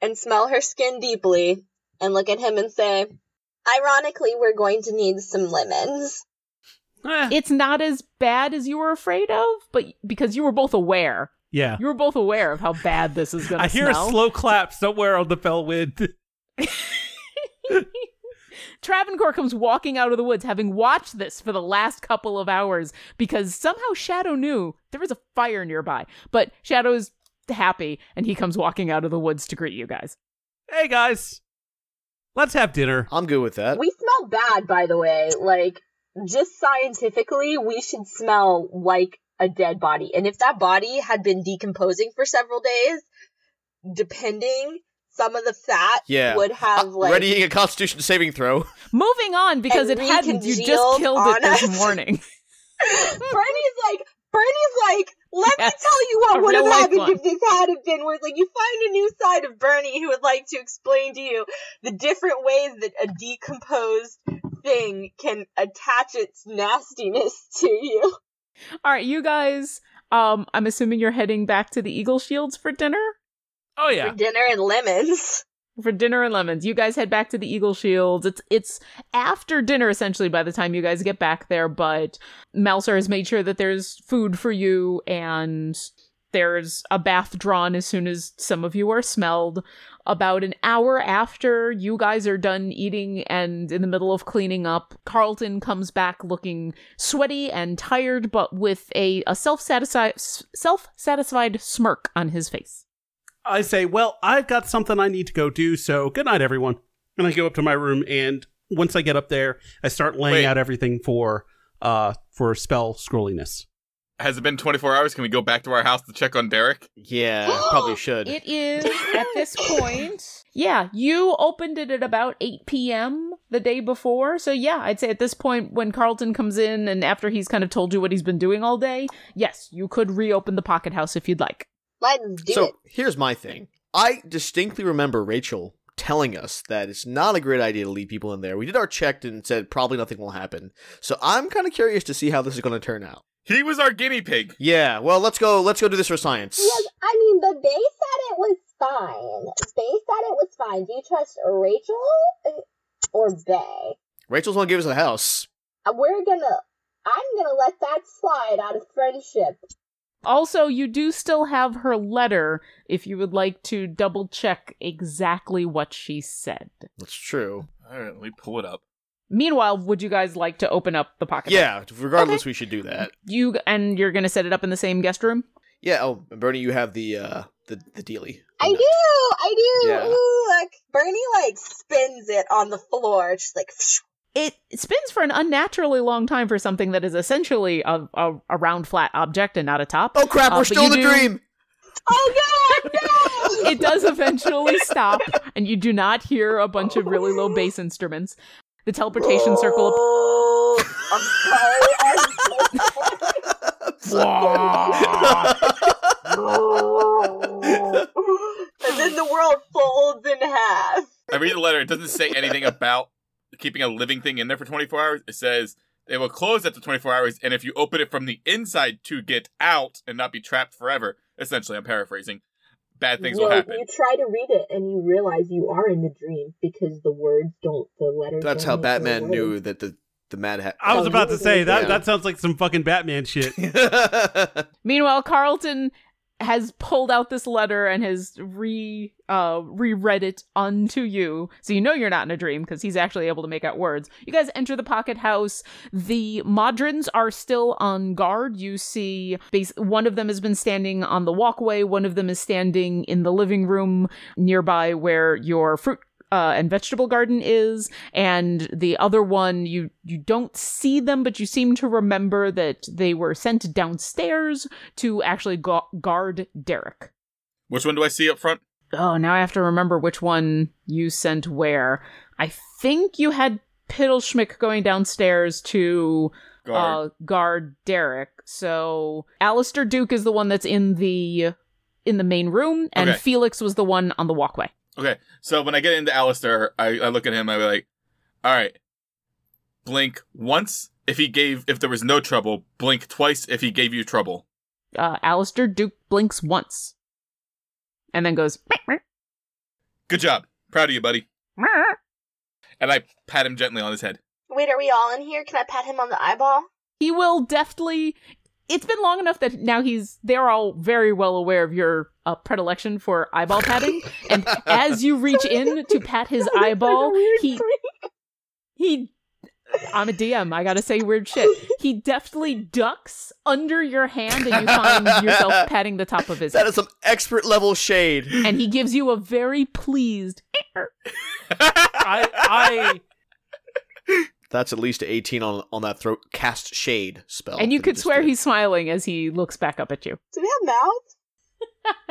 and smell her skin deeply and look at him and say, Ironically, we're going to need some lemons. Eh, It's not as bad as you were afraid of, but because you were both aware. yeah. You were both aware of how bad this is going to I hear smell. a slow clap somewhere on the fell wind. Travancore comes walking out of the woods, having watched this for the last couple of hours, because somehow Shadow knew there was a fire nearby. But Shadow is happy, and he comes walking out of the woods to greet you guys. hey guys, let's have dinner. I'm good with that. We smell bad, by the way. Like, just scientifically, we should smell like a dead body. And if that body had been decomposing for several days, depending, some of the fat Yeah. would have, like, readying a Constitution saving throw. Moving on, because it hadn't. You just killed it this us. morning. Bernie's like, Bernie's like, let Yes, me tell you what would have happened one. if this had have been where it's like you find a new side of Bernie who would like to explain to you the different ways that a decomposed thing can attach its nastiness to you. All right, you guys. Um, I'm assuming you're heading back to the Eagle Shields for dinner. Oh yeah. For dinner and lemons. For dinner and lemons, you guys head back to the Eagle Shields. It's it's after dinner essentially by the time you guys get back there, but Malser has made sure that there's food for you and there's a bath drawn as soon as some of you are smelled. About an hour after you guys are done eating and in the middle of cleaning up, Carlton comes back looking sweaty and tired, but with a, a self-satisfied self-satisfied smirk on his face. I say, well, I've got something I need to go do, so good night, everyone. And I go up to my room, and once I get up there, I start laying Wait. out everything for uh for spell scrolliness. Has it been 24 hours? Can we go back to our house to check on Derek? Yeah, probably should. It is at this point. Yeah, you opened it at about 8 p.m. the day before. So, yeah, I'd say at this point, when Carlton comes in and after he's kind of told you what he's been doing all day, yes, you could reopen the pocket house if you'd like. Let's do so it. here's my thing. I distinctly remember Rachel telling us that it's not a great idea to leave people in there. We did our check and said probably nothing will happen. So I'm kind of curious to see how this is going to turn out. He was our guinea pig. Yeah, well, let's go. Let's go do this for science. Yes, I mean, but they said it was fine. They said it was fine. Do you trust Rachel uh, or Bay? Rachel's going to give us the house. Uh, We're gonna. I'm gonna let that slide out of friendship. Also, you do still have her letter if you would like to double check exactly what she said. That's true. All right, let me pull it up. Meanwhile, would you guys like to open up the pocket? Yeah, regardless, we should do that. You and you're gonna set it up in the same guest room. Yeah. Oh, Bernie, you have the uh the the dealy. I do, I do. Yeah. Ooh, look. Bernie like spins it on the floor. Just like it spins for an unnaturally long time for something that is essentially a, a, a round flat object and not a top. Oh crap, Uh, we're still in the do- dream. Oh god, no! It does eventually stop, and you do not hear a bunch of really low bass instruments. The teleportation circle. Oh, I'm sorry. I'm and then the world folds in half. I read the letter. It doesn't say anything about keeping a living thing in there for 24 hours. It says they will close after 24 hours, and if you open it from the inside to get out and not be trapped forever, essentially, I'm paraphrasing, bad things no, will happen. you try to read it and you realize you are in the dream because the words don't, the letters. That's don't how Batman knew that the the Mad Hat. I was about to say that yeah. that sounds like some fucking Batman shit. Meanwhile, Carlton has pulled out this letter and has re uh reread it unto you. So you know you're not in a dream because he's actually able to make out words. You guys enter the pocket house. The modrons are still on guard. You see one of them has been standing on the walkway. One of them is standing in the living room nearby where your fruit uh, and vegetable garden is, and the other one you you don't see them, but you seem to remember that they were sent downstairs to actually gu- guard Derek. Which one do I see up front? Oh, now I have to remember which one you sent where. I think you had Piddleschmick going downstairs to Guard. uh, guard Derek. So Alistair Duke is the one that's in the in the main room, and Okay. Felix was the one on the walkway. Okay, so when I get into Alistair, I, I look at him. I be like, "All right, blink once if he gave if there was no trouble. Blink twice if he gave you trouble." Uh, Alistair Duke blinks once, and then goes. "Meow, meow, Good job, proud of you, buddy. meow." And I pat him gently on his head. Wait, are we all in here? Can I pat him on the eyeball? He will deftly. It's been long enough that now he's. They're all very well aware of your uh, predilection for eyeball patting, and as you reach in to pat his eyeball, he he I'm a DM. I gotta say weird shit. He deftly ducks under your hand, and you find yourself patting the top of his that head. is some expert level shade. And he gives you a very pleased. I I That's at least 18 on on that throat cast shade spell. and you could swear did. he's smiling as he looks back up at you. Do they have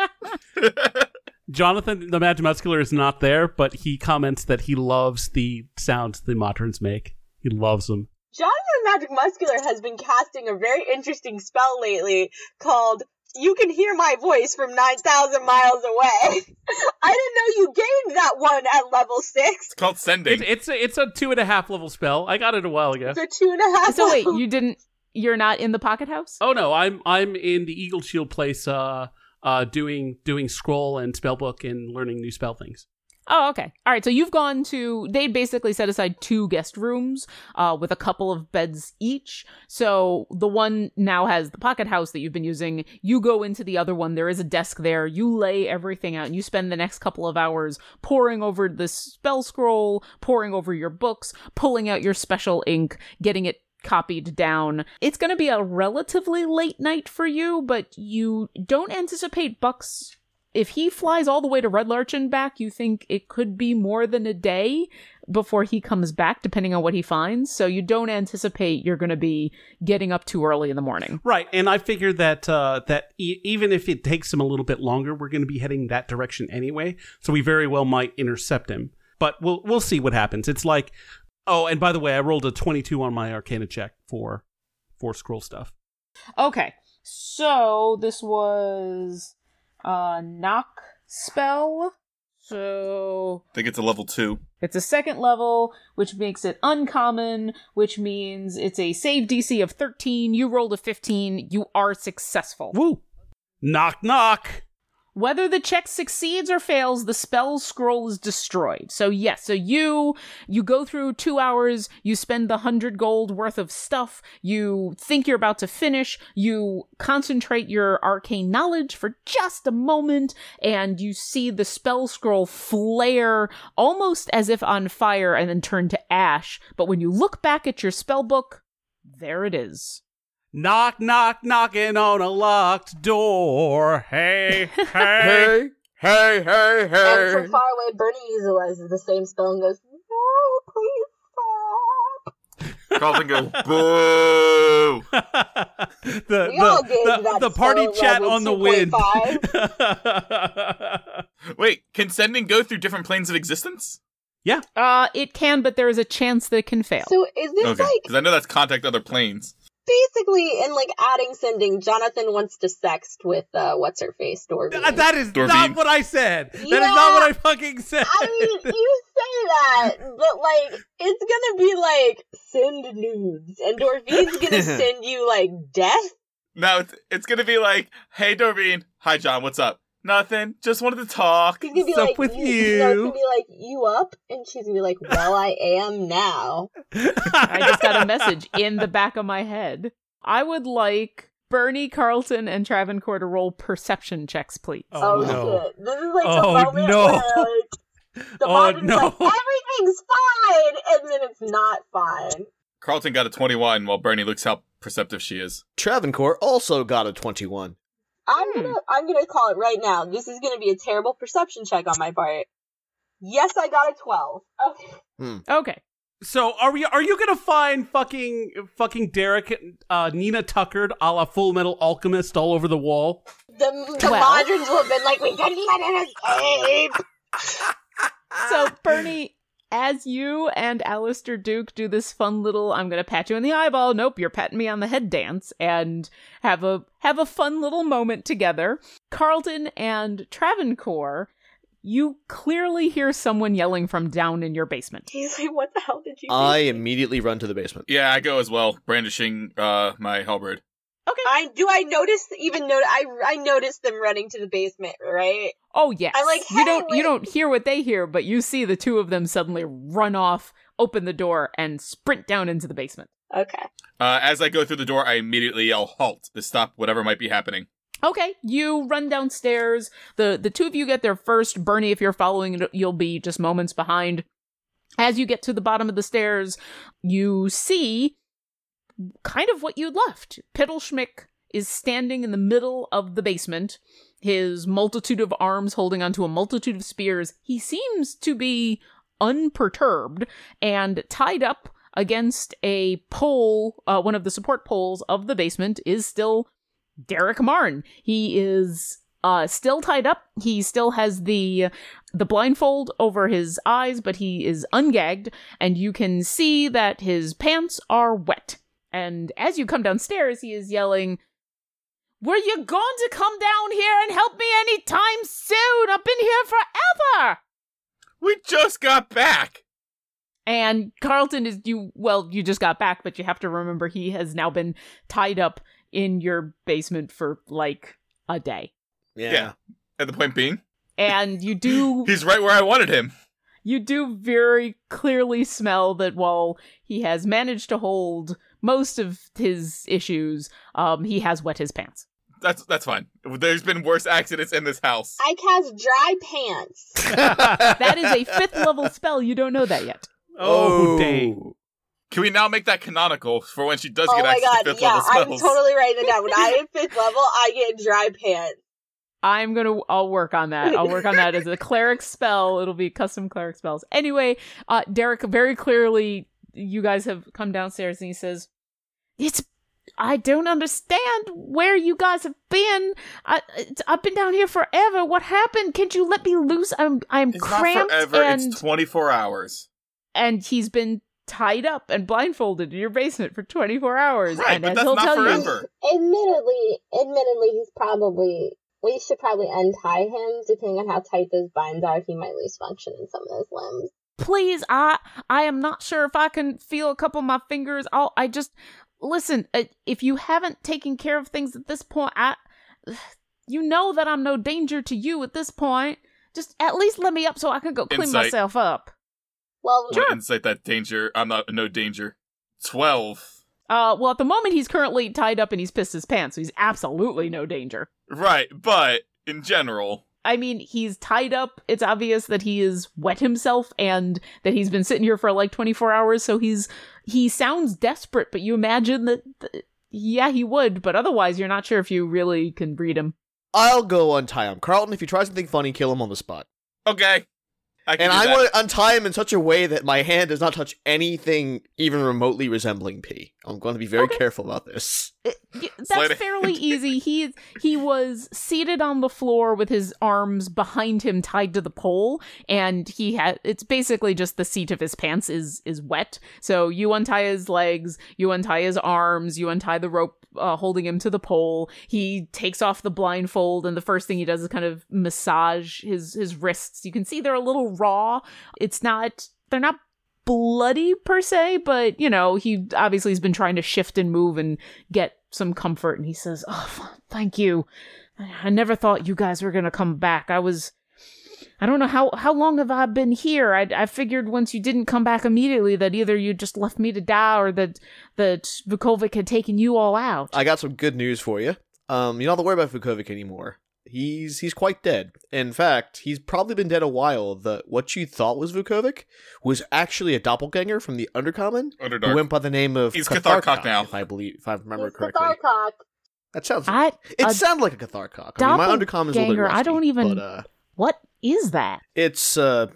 mouths? Jonathan the Mad Muscular is not there, but he comments that he loves the sounds the Modrons make. He loves them. Jonathan the Magic Muscular has been casting a very interesting spell lately called You Can Hear My Voice from 9,000 Miles Away. I didn't know you gained that one at level 6. It's called sending. It's it's a, it's a two and a half level spell. I got it a while ago. It's a two and a half. So wait, you didn't. You're not in the pocket house. Oh no, I'm I'm in the Eagle Shield place, uh, uh, doing doing scroll and spell book and learning new spell things. Oh, okay. All right. So you've gone to. They basically set aside two guest rooms, uh, with a couple of beds each. So the one now has the pocket house that you've been using. You go into the other one. There is a desk there. You lay everything out, and you spend the next couple of hours poring over the spell scroll, poring over your books, pulling out your special ink, getting it copied down. It's going to be a relatively late night for you, but you don't anticipate Bucks if he flies all the way to Red Larch and back, you think it could be more than a day before he comes back, depending on what he finds. So you don't anticipate you're going to be getting up too early in the morning. Right, and I figured that uh, that e- even if it takes him a little bit longer, we're going to be heading that direction anyway. So we very well might intercept him, but we'll we'll see what happens. It's like, oh, and by the way, I rolled a twenty-two on my Arcana check for for scroll stuff. Okay, so this was a knock spell. So I think it's a level two. It's a second level, which makes it uncommon, which means it's a save DC of 13. You rolled a 15. You are successful. Woo! Knock knock. Whether the check succeeds or fails, the spell scroll is destroyed. So yes, so you you go through two hours, you spend the hundred gold worth of stuff, you think you're about to finish, you concentrate your arcane knowledge for just a moment, and you see the spell scroll flare almost as if on fire and then turn to ash. But when you look back at your spell book, there it is. Knock knock knocking on a locked door. Hey hey. Hey, hey, hey, And hey. from far away, Bernie utilizes the same spell and goes, No, please stop. Carlton go, boo. the We the, the, the party chat on the wind. Wait, can sending go through different planes of existence? Yeah. Uh, it can, but there is a chance that it can fail. So is this Okay, like because I know that's contact other planes. Basically in like adding sending? Jonathan wants to sext with uh, what's her face Dorby. Th- that is Dorveen. not what I said. That is Yeah. not what I fucking said. I mean, you say that, but like, it's gonna be like send nudes, and Dorveen's gonna send you like death. No, it's, it's gonna be like, hey Doreen, hi John, what's up? Nothing, just wanted to talk. He's gonna be What's up with No, it's gonna you? be like, you up? And she's gonna be like, well, I am now. I just got a message in the back of my head. I would like Bernie, Carlton, and Travancore to roll perception checks, please. Oh, Oh, no. shit! This is like Oh, the moment no. where like, the Oh, mind is no. like, everything's fine, and then it's not fine. Carlton got a 21 while Bernie looks how perceptive she is. Travancore also got a 21. I'm Hmm. gonna I'm gonna call it right now. This is gonna be a terrible perception check on my part. Yes, I got a twelve. Okay. Okay. So are we? Are you gonna find fucking fucking Derek, uh, Nina Tuckered, a la Fullmetal Alchemist, all over the wall? The the Well. modrons will have been like, we didn't let it escape. So, Bernie, as you and Alistair Duke do this fun little I'm gonna pat you in the eyeball, nope, you're patting me on the head dance and have a have a fun little moment together. Carlton and Travancore, you clearly hear someone yelling from down in your basement. He's like, what the hell did you? do? I immediately run to the basement. Yeah, I go as well, brandishing uh my halberd. Okay. I do. I notice even note. I I noticed them running to the basement. Right. Oh yes. I'm like, you don't you don't hear what they hear, but you see the two of them suddenly run off, open the door, and sprint down into the basement. Okay. Uh, as I go through the door, I immediately yell halt to stop whatever might be happening. Okay, you run downstairs. The the two of you get there first. Bernie, if you're following, you'll be just moments behind. As you get to the bottom of the stairs, you see kind of what you'd left. Piddleschmick is standing in the middle of the basement, his multitude of arms holding onto a multitude of spears. He seems to be unperturbed and tied up against a pole, uh, one of the support poles of the basement, is still Derek Marn. He is uh still tied up. He still has the the blindfold over his eyes, but he is ungagged, and you can see that his pants are wet. And as you come downstairs, he is yelling, Were you going to come down here and help me anytime soon? I've been here forever! We just got back. And Carlton is you well, you just got back, but you have to remember he has now been tied up in your basement for like a day. Yeah. Yeah. At the point being, And you do he's right where I wanted him. you do very clearly smell that while he has managed to hold most of his issues, um, he has wet his pants. That's that's fine. There's been worse accidents in this house. I cast dry pants. That is a fifth level spell. You don't know that yet. Oh, dang! Can we now make that canonical for when she does oh get my access god! to fifth Yeah, level I'm totally writing it down. When I hit fifth level, I get dry pants. I'm gonna. I'll work on that. I'll work on that as a cleric spell. It'll be custom cleric spells. Anyway, uh, Derek, very clearly, you guys have come downstairs, and he says, "It's. I don't understand where you guys have been. I, it's, I've been down here forever. What happened? Can't you let me loose? I'm. I'm It's not forever. and It's 24 hours. and he's been tied up and blindfolded in your basement for 24 hours. Right, and but that's he'll not tell you, forever. Admittedly, admittedly, he's probably. We should probably untie him. Depending on how tight those binds are, he might lose function in some of those limbs. Please i i am not sure if i can feel a couple of my fingers i'll i just listen uh, if you haven't taken care of things at this point i you know that i'm no danger to you at this point just at least let me up so i can go clean Insight. myself up Well, I'm gonna that danger. I'm not no danger. 12. uh well at the moment he's currently tied up and he's pissed his pants so he's absolutely no danger Right, but in general, I mean, he's tied up. It's obvious that he is wet himself and that he's been sitting here for like 24 hours. So he's he sounds desperate, but you imagine that, th- yeah, he would. But otherwise, you're not sure if you really can breed him. I'll go untie him. Carlton, if you try something funny, kill him on the spot. okay. I can and I that. want to untie him in such a way that my hand does not touch anything even remotely resembling pee. I'm going to be very Okay. careful about this. Y- Slide That's it. fairly easy. He he was seated on the floor with his arms behind him tied to the pole and he had it's basically just the seat of his pants is is wet. So you untie his legs, you untie his arms, you untie the rope uh, holding him to the pole. He takes off the blindfold and the first thing he does is kind of massage his his wrists. You can see they're a little raw. It's not they're not bloody per se, but you know, he obviously has been trying to shift and move and get some comfort and he says, "Oh, thank you. I never thought you guys were to come back. I was I don't know how how long have I been here? I I figured once you didn't come back immediately that either you just left me to die or that that Vukovic had taken you all out. I got some good news for you. Um, you don't have to worry about Vukovic anymore. He's he's quite dead. In fact, he's probably been dead a while. The what you thought was Vukovic was actually a doppelganger from the Undercommon who went by the name of He's Catharcock, Catharcock now. if I believe, if I remember He's correctly. Catharcock. That sounds. I it a sounded like a Catharcock. I mean, my Undercommon's a little bit doppelganger, I don't even- But, uh, what is that? it's a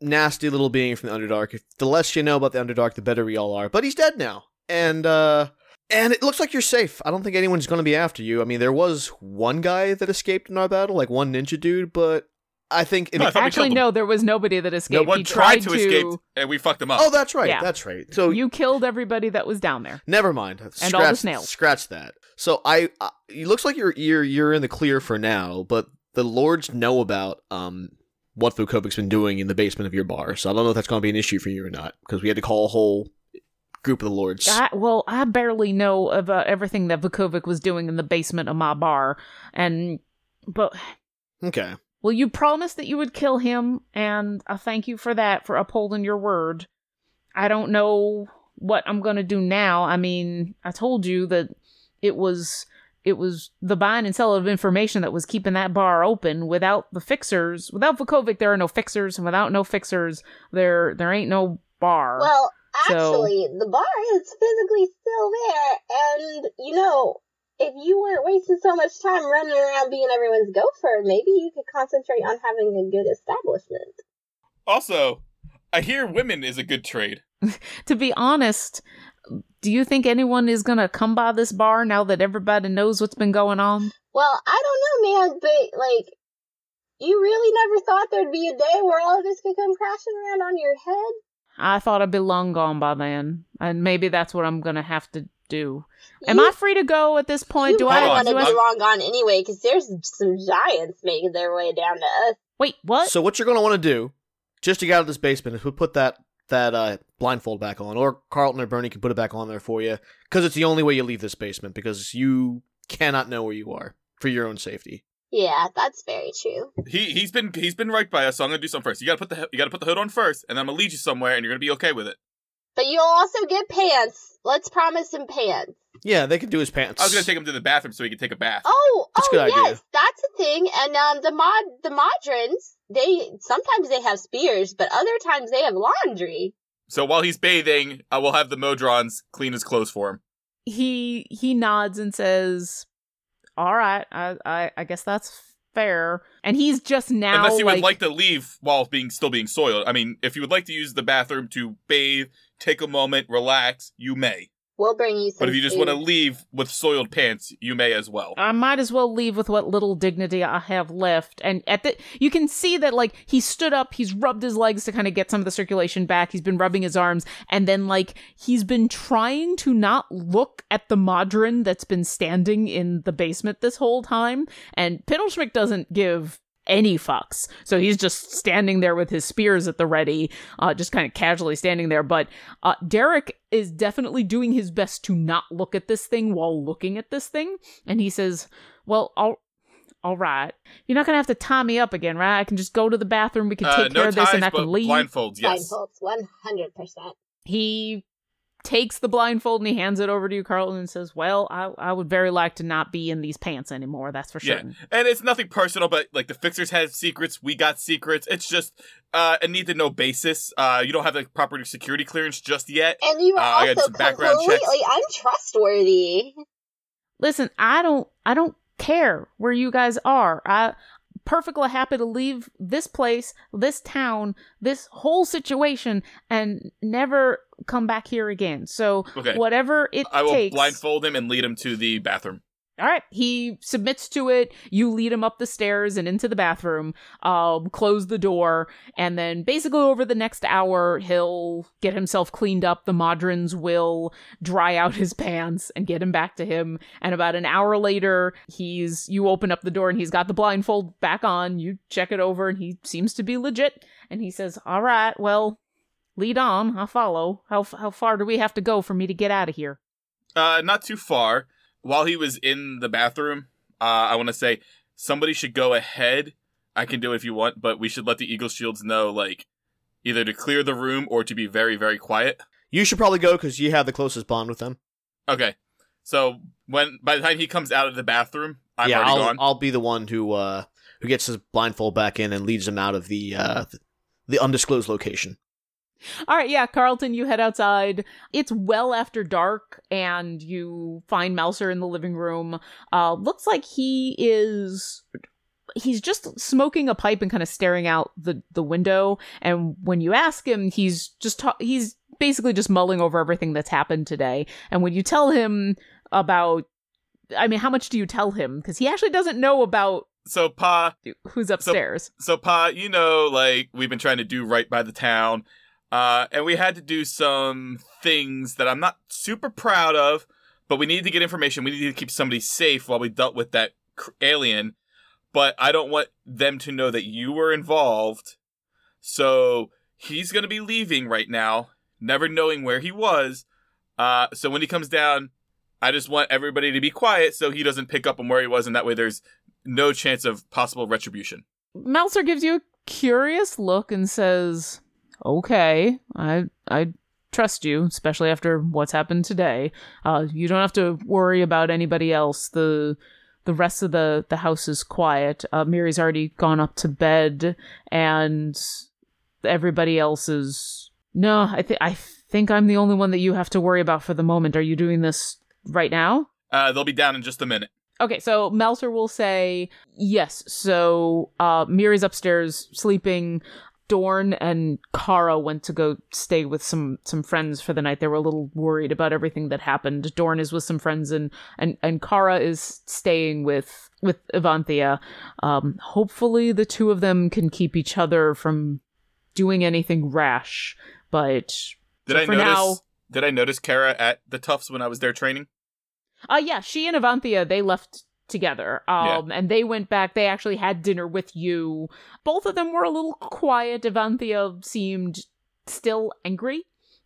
nasty little being from the Underdark. The less you know about the Underdark, the better we all are. But he's dead now, and uh, and it looks like you're safe. I don't think anyone's going to be after you. I mean, there was one guy that escaped in our battle, like one ninja dude, but I think. No, I Actually, no, there was nobody that escaped. No escaped. one he tried tried to escape, and we fucked him up. oh, that's right. Yeah. That's right. So You killed everybody that was down there. Never mind. And scratch, all the snails. Scratch that. So I, uh, it looks like you're you're you're in the clear for now, but the lords know about um what Vukovic's been doing in the basement of your bar. So I don't know if that's going to be an issue for you or not because we had to call a whole group of the lords. I, well, I barely know about everything that Vukovic was doing in the basement of my bar, and but okay. well, you promised that you would kill him, and I thank you for that for upholding your word. I don't know what I'm gonna do now. I mean, I told you that it was it was the buying and selling of information that was keeping that bar open. Without the fixers, without Vukovic, there are no fixers, and without no fixers, there there ain't no bar. Well, So- actually, the bar is physically still there, and you know, if you weren't wasting so much time running around being everyone's gopher, maybe you could concentrate on having a good establishment. Also, I hear women is a good trade. to be honest, do you think anyone is gonna come by this bar now that everybody knows what's been going on? Well, I don't know, man, but like, you really never thought there'd be a day where all of this could come crashing around on your head? I thought I'd be long gone by then, and maybe that's what I'm gonna have to do. Am You- I free to go at this point? you Do I? Hold on, want to Do be I? long gone anyway, because there's some giants making their way down to us. Wait, what? So what you're going to want to do, just to get out of this basement, is we put that that uh, blindfold back on, or Carlton or Bernie can put it back on there for you, because it's the only way you leave this basement, because you cannot know where you are for your own safety. Yeah, that's very true. He he's been he's been right by us, so I'm gonna do something first. You gotta put the you gotta put the hood on first, and then I'm gonna lead you somewhere, and you're gonna be okay with it. But you'll also get pants. Let's promise him pants. Yeah, they can do his pants. I was gonna take him to the bathroom so he could take a bath. Oh, That's a oh good idea. yes, that's a thing. And um, the mod, the modrons, they sometimes they have spears, but other times they have laundry. So while he's bathing, I will have the Modrons clean his clothes for him. he he nods and says, "All right, I I, I guess that's fair." And he's just now Unless you like, would like to leave while being still being soiled. I mean, if you would like to use the bathroom to bathe, take a moment, relax, you may. We'll bring you some. But if you just food. want to leave with soiled pants, you may as well. I might as well leave with what little dignity I have left. And at the, you can see that like he stood up, he's rubbed his legs to kind of get some of the circulation back. He's been rubbing his arms, and then like he's been trying to not look at the modron that's been standing in the basement this whole time. And Piddleschmick doesn't give any fucks. So he's just standing there with his spears at the ready, uh, just kind of casually standing there. But uh, Derek is definitely doing his best to not look at this thing while looking at this thing. And he says, Well, I'll. All right. You're not going to have to tie me up again, right? I can just go to the bathroom. We can Uh, take no care of this ties, and I can leave. blindfolds, yes. blindfolds, one hundred percent. he takes the blindfold and he hands it over to you, Carlton, and says, Well, I, I would very like to not be in these pants anymore. That's for sure. Yeah, and it's nothing personal, but like the fixers have secrets, we got secrets. It's just uh, a need to know basis. Uh, you don't have the proper security clearance just yet. And you are Uh, I got also some background completely untrustworthy. listen i don't i don't care where you guys are i perfectly happy to leave this place, this town, this whole situation, and never come back here again. So Okay. whatever it takes. I will takes. blindfold him and lead him to the bathroom. All right, he submits to it. You lead him up the stairs and into the bathroom, um, close the door, and then basically over the next hour, he'll get himself cleaned up. The Modrons will dry out his pants and get him back to him. And about an hour later, he's you open up the door and he's got the blindfold back on. You check it over, and he seems to be legit. And he says, "All right, well, lead on. I'll follow. How how far do we have to go for me to get out of here?" Uh, not too far. While he was in the bathroom, uh, I want to say somebody should go ahead. I can do it if you want, but we should let the Eagle Shields know, like, either to clear the room or to be very, very quiet. You should probably go because you have the closest bond with them. Okay. So when by the time he comes out of the bathroom, I'm yeah, I'll gone. I'll be the one who uh who gets his blindfold back in and leads him out of the uh the undisclosed location. All right, yeah, Carlton, you head outside. It's well after dark, and you find Mouser in the living room. Uh, looks like he is. He's just smoking a pipe and kind of staring out the, the window. And when you ask him, he's just ta- he's basically just mulling over everything that's happened today. And when you tell him about, I mean, how much do you tell him? Because he actually doesn't know about so Pa, who's upstairs. so Pa, you know, like we've been trying to do right by the town, uh, and we had to do some things that I'm not super proud of, but we needed to get information. We needed to keep somebody safe while we dealt with that cr- alien. But I don't want them to know that you were involved. So he's gonna be leaving right now, never knowing where he was. Uh, so when he comes down, I just want everybody to be quiet so he doesn't pick up on where he was, and that way there's no chance of possible retribution. Mouser gives you a curious look and says, "Okay, I I trust you, especially after what's happened today. Uh, you don't have to worry about anybody else. the The rest of the the house is quiet. Uh, Miri's already gone up to bed, and everybody else is no. I think I think I'm the only one that you have to worry about for the moment. Are you doing this right now?" Uh, they'll be down in just a minute. Okay, so Melser will say yes. So uh Miri's upstairs sleeping. Dorn and Kara went to go stay with some some friends for the night. They were a little worried about everything that happened. Dorn is with some friends and and and Kara is staying with with Evanthia. Um hopefully the two of them can keep each other from doing anything rash, but Did So I notice? now- Did I notice Kara at the Tuffs when I was there training? Uh yeah, she and Avanthia they left together. Um and they went back. They actually had dinner with you. Both of them were a little quiet. Avanthia seemed still angry.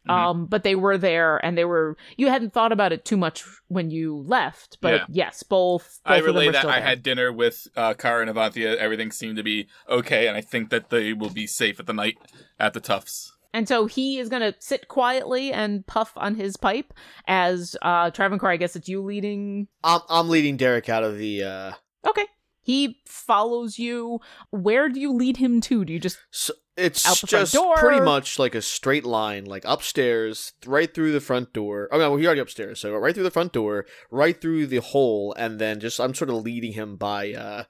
Mhm. Um but they were there and they were you hadn't thought about it too much when you left, but Yeah. yes, both, both I of them relay that I had dinner with uh, Kara and Avanthia. Everything seemed to be okay, and I think that they will be safe at the night at the Tuffs. And so he is gonna sit quietly and puff on his pipe as uh Travancore, I guess it's you leading I'm I'm leading Derek out of the uh Okay. He follows you. Where do you lead him to? Do you just so it's Out the front just pretty much like a straight line, like upstairs, right through the front door. Oh no, well, he's already upstairs, so right through the front door, right through the hole, and then just I'm sort of leading him by uh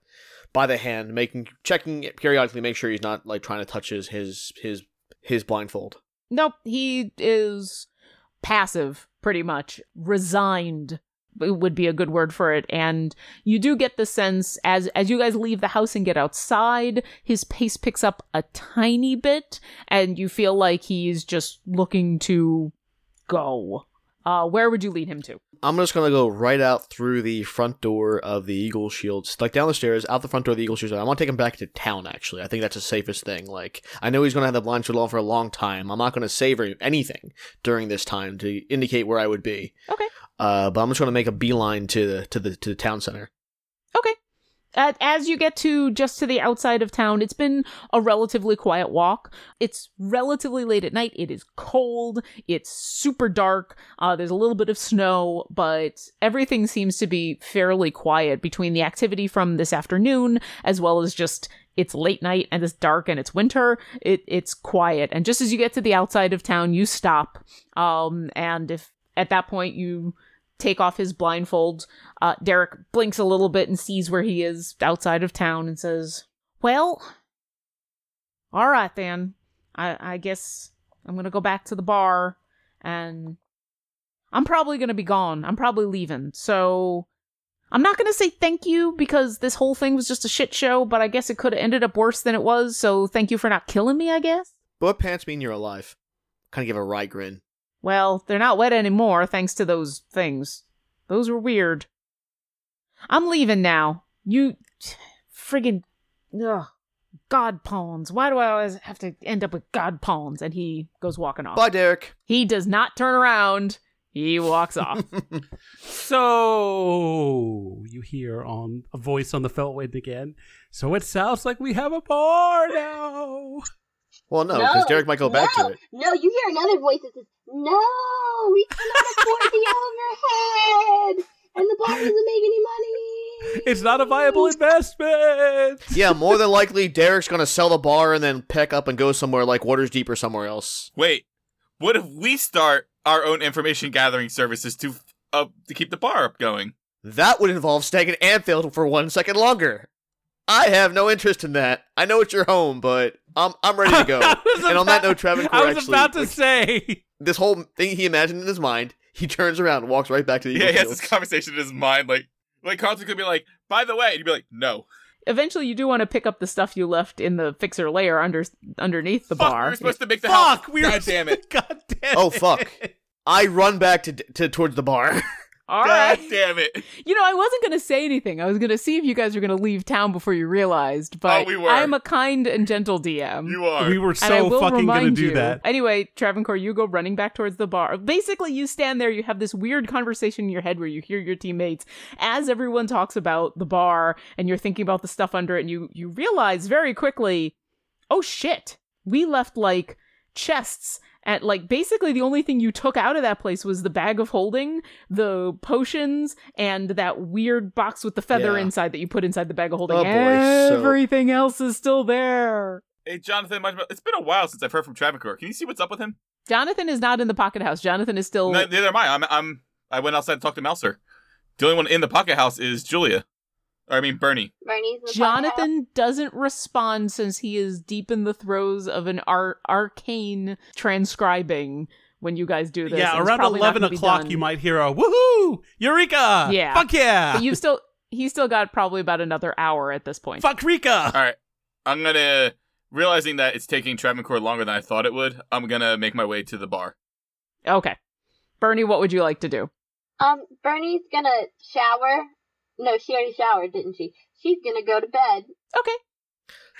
by the hand, making checking it periodically, make sure he's not like trying to touch his his his his blindfold. Nope, he is passive, pretty much. Resigned would be a good word for it. And you do get the sense as as you guys leave the house and get outside, his pace picks up a tiny bit, and you feel like he's just looking to go. Uh, where would you lead him to? I'm just gonna go right out through the front door of the Eagle Shields, like down the stairs, out the front door of the Eagle Shields. I want to take him back to town. Actually, I think that's the safest thing. Like, I know he's gonna have the blindfold on for a long time. I'm not gonna savor anything during this time to indicate where I would be. Okay. Uh, but I'm just gonna make a beeline to the to the to the town center. As you get to just to the outside of town, it's been a relatively quiet walk. It's relatively late at night. It is cold. It's super dark. Uh, there's a little bit of snow, but everything seems to be fairly quiet between the activity from this afternoon as well as just it's late night and it's dark and it's winter. It it's quiet. And just as you get to the outside of town, you stop. Um, and if at that point you take off his blindfold. Uh, Derek blinks a little bit and sees where he is outside of town and says, Well, all right then. I, I guess I'm gonna go back to the bar, and I'm probably gonna be gone. I'm probably leaving. So I'm not gonna say thank you because this whole thing was just a shit show. But I guess it could have ended up worse than it was. So thank you for not killing me. I guess. But pants mean you're alive? Kind of give a wry grin. Well, they're not wet anymore thanks to those things. Those were weird. I'm leaving now. You friggin' ugh, god pawns. Why do I always have to end up with god pawns? And he goes walking off. Bye, Derek. he does not turn around. He walks off. So you hear on a voice on the felt wind again. So it sounds like we have a bar now. Well, no, because Derek might go back to it. No, you hear another voice that says, "No, we cannot afford the overhead, and the bar doesn't make any money." It's not a viable investment. Yeah, more than likely, Derek's gonna sell the bar and then pack up and go somewhere like Waters Deep or somewhere else. Wait, what if we start our own information gathering services to uh, to keep the bar up going? That would involve staying in Anfield for one second longer. I have no interest in that. I know it's your home, but I'm I'm ready to go. I was and on that note, Travancore I was actually about to like, say. this whole thing he imagined in his mind. He turns around and walks right back to the Yeah, he has this conversation in his mind, like like Carlton could be like, by the way, and he'd be like, no. Eventually, you do want to pick up the stuff you left in the fixer layer under underneath the Fuck, bar. We are supposed to make the house. Fuck, we were. God damn it. God damn Oh, it. fuck. I run back to, to towards the bar. All God right. damn it. You know, I wasn't going to say anything. I was going to see if you guys were going to leave town before you realized, but Oh, we were. I'm a kind and gentle DM. You are. We were and I so will fucking gonna remind do you. that. Anyway, Travancore, you go running back towards the bar. Basically, you stand there, you have this weird conversation in your head where you hear your teammates as everyone talks about the bar and you're thinking about the stuff under it, and you, you realize very quickly, oh shit, we left like chests at like basically the only thing you took out of that place was the bag of holding, the potions, and that weird box with the feather Yeah. inside that you put inside the bag of holding. Oh, boy, so- Everything else is still there. Hey, Jonathan, it's been a while since I've heard from Travancore. Can you see what's up with him? Jonathan is not in the pocket house. Jonathan is still. No, neither am I. I'm, I'm. I went outside to talk to Mouser. The only one in the pocket house is Julia. Or I mean Bernie. Bernie's Jonathan doesn't respond since he is deep in the throes of an ar- arcane transcribing when you guys do this. Yeah, and around eleven o'clock, you might hear a woohoo, eureka, Yeah. fuck yeah, But you've still. He's still got probably about another hour at this point. fuck Rika. All right. I'm gonna realizing that it's taking Travancore longer than I thought it would. I'm gonna make my way to the bar. Okay. Bernie, what would you like to do? Um, Bernie's gonna shower. No, she already showered, didn't she? She's gonna go to bed. Okay.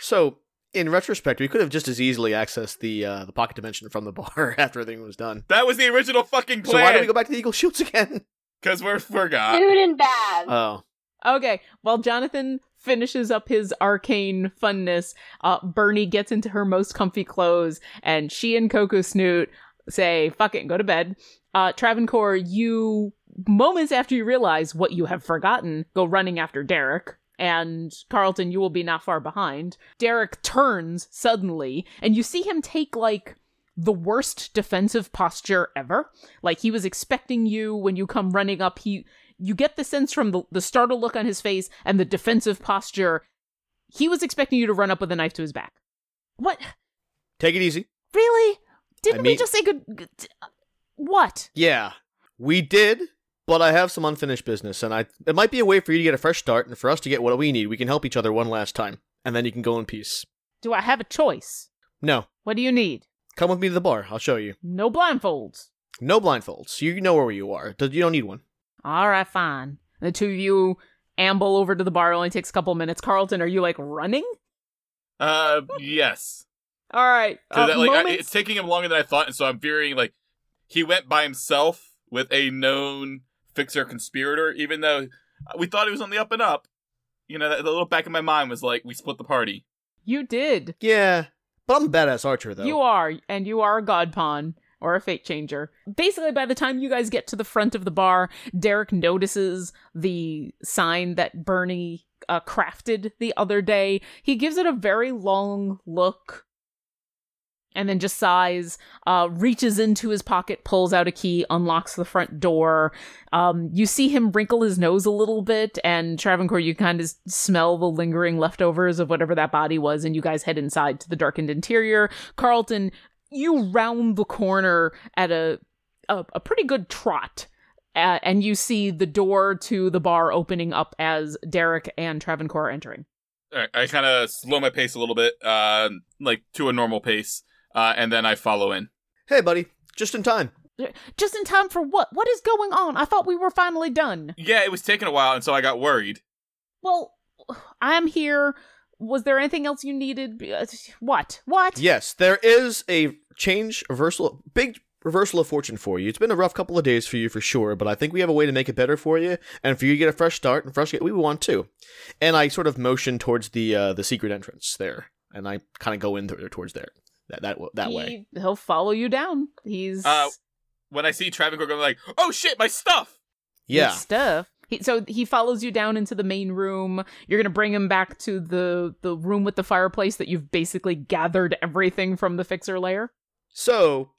So, in retrospect, we could have just as easily accessed the uh, the pocket dimension from the bar after everything was done. That was the original fucking plan. So why don't we go back to the Eagle Shields again? Because we're forgot. Food and bath. Oh, Okay. While Jonathan finishes up his arcane funness, uh, Bernie gets into her most comfy clothes, and she and Coco Snoot say, fuck it, go to bed. Uh, Travancore, you, moments after you realize what you have forgotten, go running after Derek. And Carlton, you will be not far behind. Derek turns suddenly, and you see him take like the worst defensive posture ever. Like he was expecting you when you come running up. He you get the sense from the, the startled look on his face and the defensive posture. He was expecting you to run up with a knife to his back. What? take it easy. Really? Didn't we mean- just say good? good- What? Yeah, we did, but I have some unfinished business, and I it might be a way for you to get a fresh start, and for us to get what we need. We can help each other one last time, and then you can go in peace. Do I have a choice? No, What do you need? come with me to the bar. I'll show you. No blindfolds. No blindfolds. You know where you are. You don't need one. All right, fine. The two of you amble over to the bar. It only takes a couple minutes. Carlton, are you like running? Uh, yes. All right. So uh, that, like, I, it's taking him longer than I thought, and so I'm fearing like he went by himself with a known fixer conspirator, even though we thought he was on the up and up. You know, the little back of my mind was like, we split the party. you did. Yeah, but I'm a badass archer though. You are, and you are a god pawn or a fate changer. Basically, by the time you guys get to the front of the bar, Derek notices the sign that Bernie uh, crafted the other day. He gives it a very long look, and then just sighs, uh, reaches into his pocket, pulls out a key, unlocks the front door. Um, you see him wrinkle his nose a little bit, and Travancore, you kind of smell the lingering leftovers of whatever that body was, and you guys head inside to the darkened interior. Carlton, you round the corner at a a, a pretty good trot. Uh, and you see the door to the bar opening up as Derek and Travancore are entering. I kind of slow my pace a little bit, uh, like to a normal pace, uh, and then I follow in. Hey, buddy, just in time. Just in time for what? What is going on? I thought we were finally done. Yeah, it was taking a while, and so I got worried. Well, I'm here. Was there anything else you needed? Uh, What? What? Yes, there is a change, reversal, big reversal of fortune for you. It's been a rough couple of days for you for sure, but I think we have a way to make it better for you, and for you to get a fresh start and fresh. get We want to, and I sort of motion towards the uh, the secret entrance there, and I kind of go in there towards there, that that that way. He, He'll follow you down. He's Uh, When I see Travancore going like, "Oh shit, my stuff!" Yeah, Good stuff. He, so he follows you down into the main room. You're gonna bring him back to the the room with the fireplace that you've basically gathered everything from the fixer layer. So,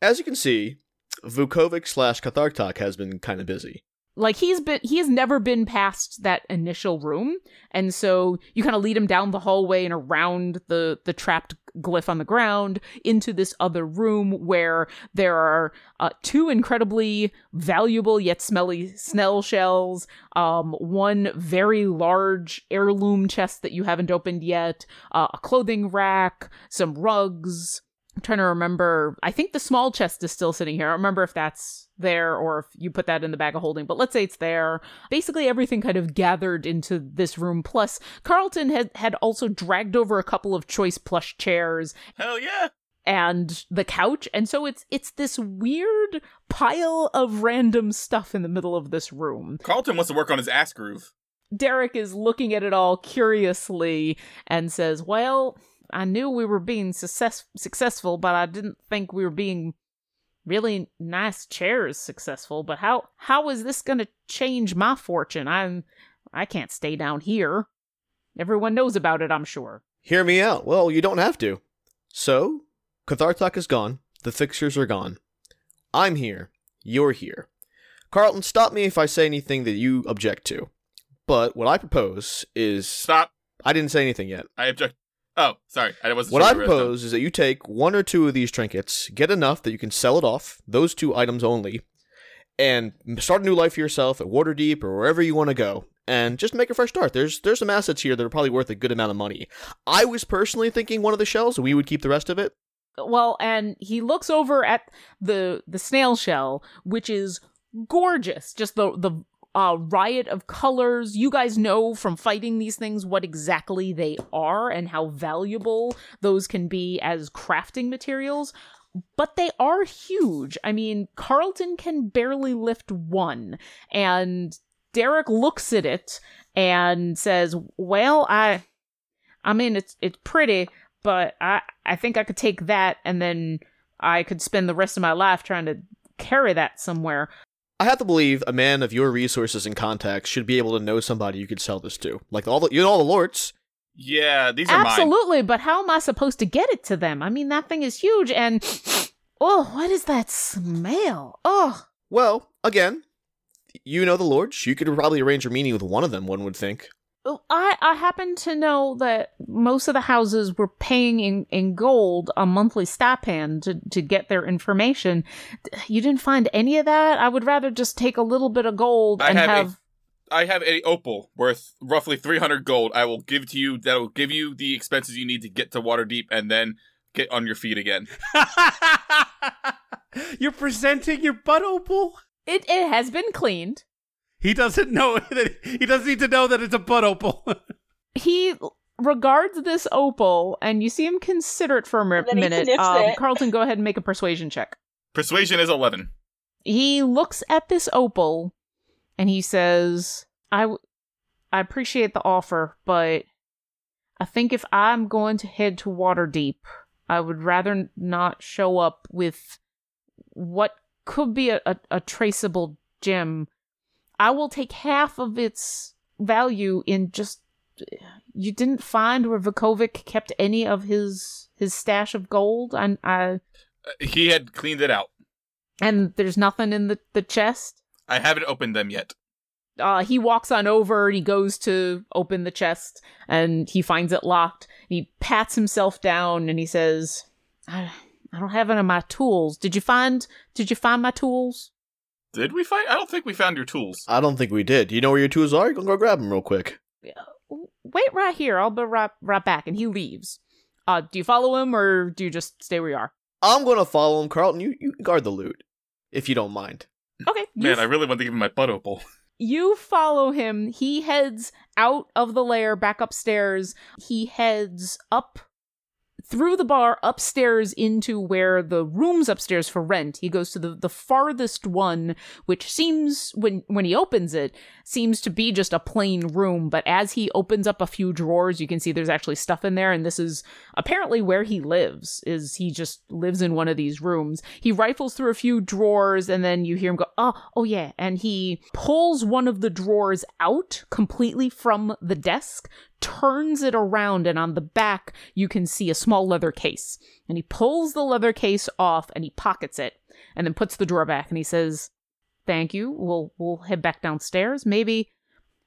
as you can see, Vukovic slash Kathartak has been kind of busy. Like he's been he has never been past that initial room, and so you kind of lead him down the hallway and around the the trapped glyph on the ground into this other room where there are uh, two incredibly valuable yet smelly snail shells, um, one very large heirloom chest that you haven't opened yet, uh, a clothing rack, some rugs. I'm trying to remember. I think the small chest is still sitting here. I don't remember if that's there or if you put that in the bag of holding, but let's say it's there. Basically, everything kind of gathered into this room. Plus, Carlton had, had also dragged over a couple of choice plush chairs Hell yeah! and the couch and so it's it's this weird pile of random stuff in the middle of this room Carlton wants to work on his ass groove. Derek is looking at it all curiously and says, Well, I knew we were being success- successful, but I didn't think we were being really nice chairs successful. But how how is this going to change my fortune? I'm I can't stay down here. Everyone knows about it, I'm sure. Hear me out. Well, you don't have to. So, Kathartak is gone. The fixtures are gone. I'm here. You're here. Carlton, stop me if I say anything that you object to. But what I propose is. Stop. I didn't say anything yet. I object. Oh, sorry. I wasn't. What sure I you were done. propose is that you take one or two of these trinkets, get enough that you can sell it off, those two items only, and start a new life for yourself at Waterdeep or wherever you want to go, and just make a fresh start. There's there's some assets here that are probably worth a good amount of money. I was personally thinking one of the shells, we would keep the rest of it. Well, and he looks over at the the snail shell, which is gorgeous. Just the the uh, riot of colors. You guys know from fighting these things what exactly they are and how valuable those can be as crafting materials. But they are huge. I mean, Carlton can barely lift one, and Derek looks at it and says, "Well, I, I mean, it's it's pretty, but I I think I could take that and then I could spend the rest of my life trying to carry that somewhere. I have to believe a man of your resources and contacts should be able to know somebody you could sell this to. Like all the you know all the lords. Yeah, these are mine. Absolutely, but how am I supposed to get it to them? I mean, that thing is huge and oh, what is that smell? Oh, Well, again, you know the lords. You could probably arrange a meeting with one of them. One would think. Oh, I I happen to know that most of the houses were paying in, in gold a monthly stipend to, to get their information. You didn't find any of that? I would rather just take a little bit of gold I and have a- have I have a opal worth roughly 300 gold. I will give to you. That will give you the expenses you need to get to Waterdeep and then get on your feet again. You're presenting your butt opal? it it has been cleaned. He doesn't know that he doesn't need to know that it's a butt opal. he regards this opal and you see him consider it for a mi- then he minute sniffs um, it. carlton go ahead and make a persuasion check Persuasion is 11. he looks at this opal and he says i w- i appreciate the offer but i think if i'm going to head to waterdeep i would rather n- not show up with what could be a, a, a traceable gem i will take half of its value in just you didn't find where Vukovic kept any of his his stash of gold? And I Uh, He had cleaned it out. and there's nothing in the the chest. I haven't opened them yet. uh, he walks on over and he goes to open the chest and he finds it locked. He pats himself down and he says, I, I don't have any of my tools. Did you find did you find my tools? Did we find? I don't think we found your tools. I don't think we did. You know where your tools are? You can go grab them real quick. Wait right here. I'll be right, right back. And he leaves. Uh, do you follow him or do you just stay where you are? I'm gonna follow him, Carlton. You you guard the loot, if you don't mind. Okay. Man, I really want to give him my butt opal. You follow him. He heads out of the lair, back upstairs. He heads up through the bar upstairs into where the rooms upstairs for rent. He goes to the, the farthest one, which seems when when he opens it, seems to be just a plain room, but as he opens up a few drawers, you can see there's actually stuff in there, and this is apparently where he lives, is he just lives in one of these rooms. He rifles through a few drawers and then you hear him go, Oh, oh yeah, and he pulls one of the drawers out completely from the desk, turns it around, and on the back you can see a small leather case. And he pulls the leather case off and he pockets it and then puts the drawer back and he says, Thank you. We'll we'll head back downstairs. Maybe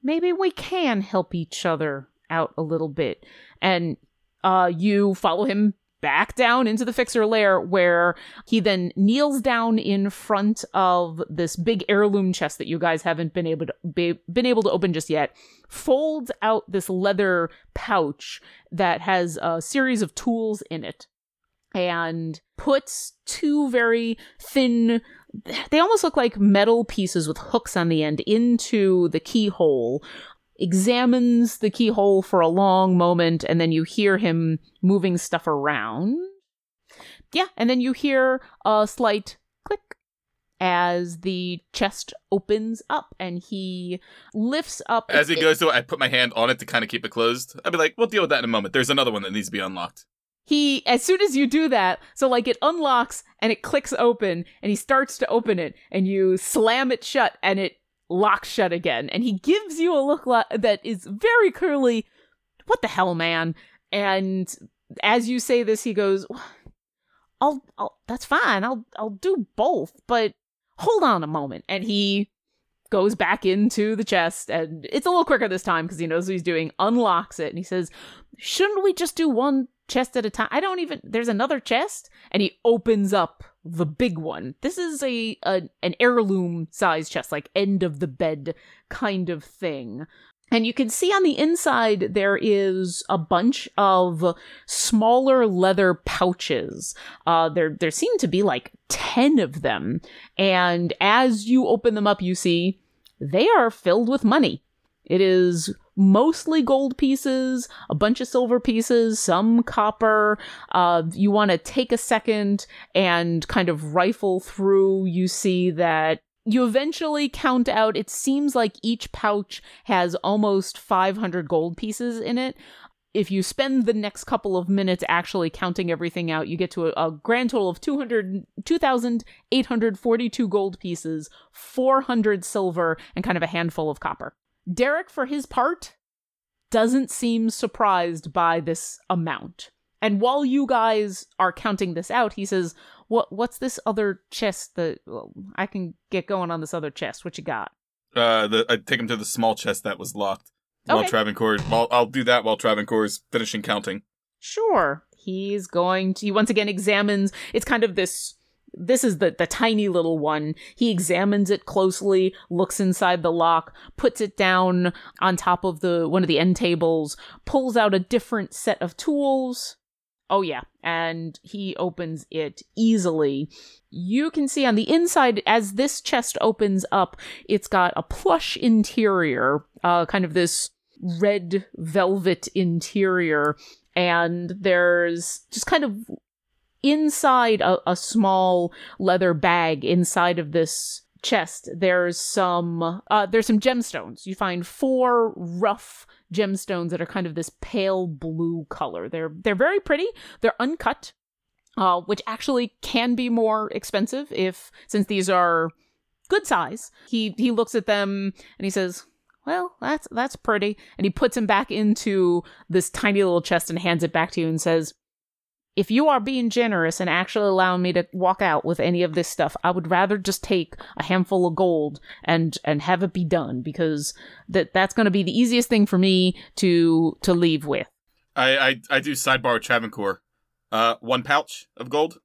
maybe we can help each other out a little bit. And uh you follow him back down into the fixer lair where he then kneels down in front of this big heirloom chest that you guys haven't been able to be, been able to open just yet folds out this leather pouch that has a series of tools in it and puts two very thin they almost look like metal pieces with hooks on the end into the keyhole examines the keyhole for a long moment and then you hear him moving stuff around yeah and then you hear a slight click as the chest opens up and he lifts up As he goes to it, I put my hand on it to kind of keep it closed. I'd be like, we'll deal with that in a moment. There's another one that needs to be unlocked. he as soon as you do that so like it unlocks and it clicks open and he starts to open it and you slam it shut and it locks shut again. And he gives you a look li- that is very clearly what the hell man? And as you say this he goes I'll, I'll that's fine. I'll I'll do both but hold on a moment. And he goes back into the chest and it's a little quicker this time because he knows what he's doing unlocks it and he says shouldn't we just do one chest at a time i don't even there's another chest? And he opens up the big one this is a, a an heirloom size chest like end of the bed kind of thing and you can see on the inside there is a bunch of smaller leather pouches. Uh, there there seem to be like ten of them, and as you open them up, you see they are filled with money. It is mostly gold pieces, a bunch of silver pieces, some copper. Uh, you want to take a second and kind of rifle through. You see that you eventually count out, it seems like each pouch has almost 500 gold pieces in it. If you spend the next couple of minutes actually counting everything out, you get to a, a grand total of 200, 2,842 gold pieces, 400 silver, and kind of a handful of copper. Derek, for his part, doesn't seem surprised by this amount. And while you guys are counting this out, he says, "What? What's this other chest that well, I can get going on this other chest? What you got?" Uh, the, I take him to the small chest that was locked. While Okay. Travancore, while I'll do that while Travancore's finishing counting. Sure. He's going to he once again examines it's kind of this this is the the tiny little one. He examines it closely, looks inside the lock, puts it down on top of the one of the end tables, pulls out a different set of tools. Oh yeah, and he opens it easily. You can see on the inside as this chest opens up, it's got a plush interior, uh kind of this red velvet interior and there's just kind of inside a, a small leather bag inside of this chest there's some uh there's some gemstones. You find four rough gemstones that are kind of this pale blue color. They're they're very pretty. They're uncut uh which actually can be more expensive if since these are good size. He he looks at them and he says well, that's that's pretty. And he puts him back into this tiny little chest and hands it back to you and says, if you are being generous and actually allowing me to walk out with any of this stuff, I would rather just take a handful of gold and and have it be done because that that's going to be the easiest thing for me to to leave with. I, I, I do sidebar with Travancore. Uh, one pouch of gold.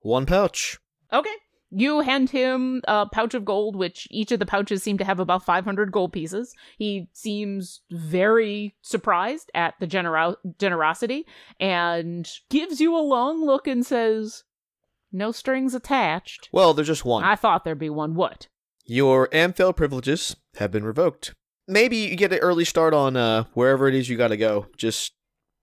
One pouch. Okay. You hand him a pouch of gold, which each of the pouches seem to have about 500 gold pieces. He seems very surprised at the genero- generosity and gives you a long look and says, No strings attached. Well, there's just one. I thought there'd be one. What? Your Amphail privileges have been revoked. Maybe you get an early start on uh, wherever it is you gotta go. Just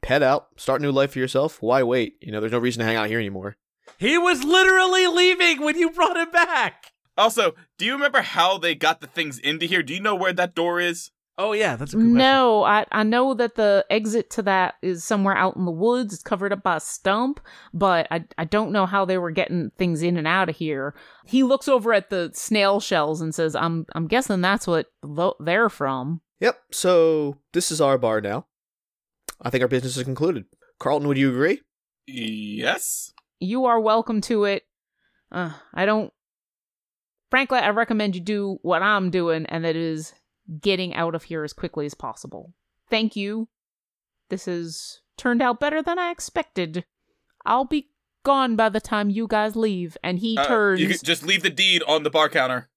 head out, start a new life for yourself. Why wait? You know, there's no reason to hang out here anymore. He was literally leaving when you brought him back. Also, do you remember how they got the things into here? Do you know where that door is? Oh yeah, that's a good question. No, I, I know that the exit to that is somewhere out in the woods. It's covered up by a stump, but I, I don't know how they were getting things in and out of here. He looks over at the snail shells and says, "I'm I'm guessing that's what lo- they're from." Yep, so this is our bar now. I think our business is concluded. Carlton, would you agree? Yes. You are welcome to it. Uh, I don't. Frankly, I recommend you do what I'm doing, and that is getting out of here as quickly as possible. Thank you. This has turned out better than I expected. I'll be gone by the time you guys leave. And he Uh, turns. You could just leave the deed on the bar counter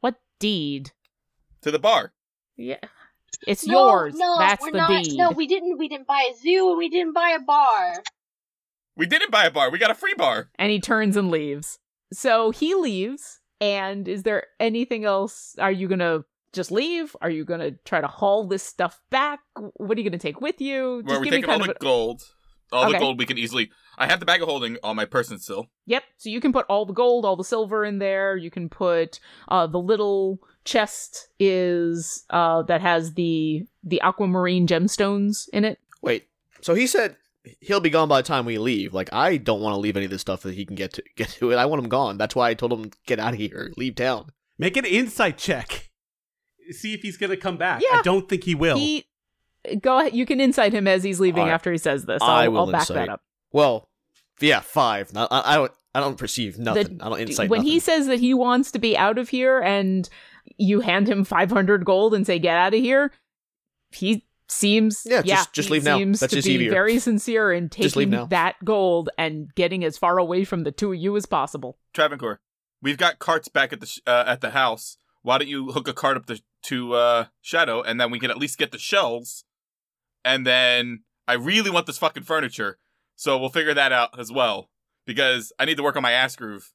What deed? to the bar. Yeah. It's No, yours. No, That's we're the not. deed. No, we didn't. We didn't buy a zoo, and we didn't buy a bar. We didn't buy a bar. We got a free bar. and he turns and leaves. So he leaves. And is there anything else? Are you gonna just leave? Are you gonna try to haul this stuff back? What are you gonna take with you? Where Just we give me taking all the a- gold. All the gold we can easily. I have the bag of holding on my person still. Yep. So you can put all the gold, all the silver in there. You can put uh, the little chest is uh, that has the the aquamarine gemstones in it. Wait, so he said he'll be gone by the time we leave. Like, I don't want to leave any of this stuff that he can get to get to it. I want him gone. That's why I told him get out of here, leave town. Make an insight check. See if he's gonna come back. Yeah. I don't think he will. He go ahead. You can insight him as he's leaving All right. after he says this. I I'll, I'll back insight. that up. Well, yeah, five. No, I, I don't. I don't perceive nothing. I don't insight when nothing. he says that he wants to be out of here and you hand him 500 gold and say get out of here he seems Yeah, just- just he leave now. seems That's to just be easier. very sincere in taking that gold and getting as far away from the two of you as possible Travancore, we've got carts back at the sh- uh, at the house. Why don't you hook a cart up to, to uh, Shadow, and then we can at least get the shells. And then I really want this fucking furniture, so we'll figure that out as well because I need to work on my ass groove.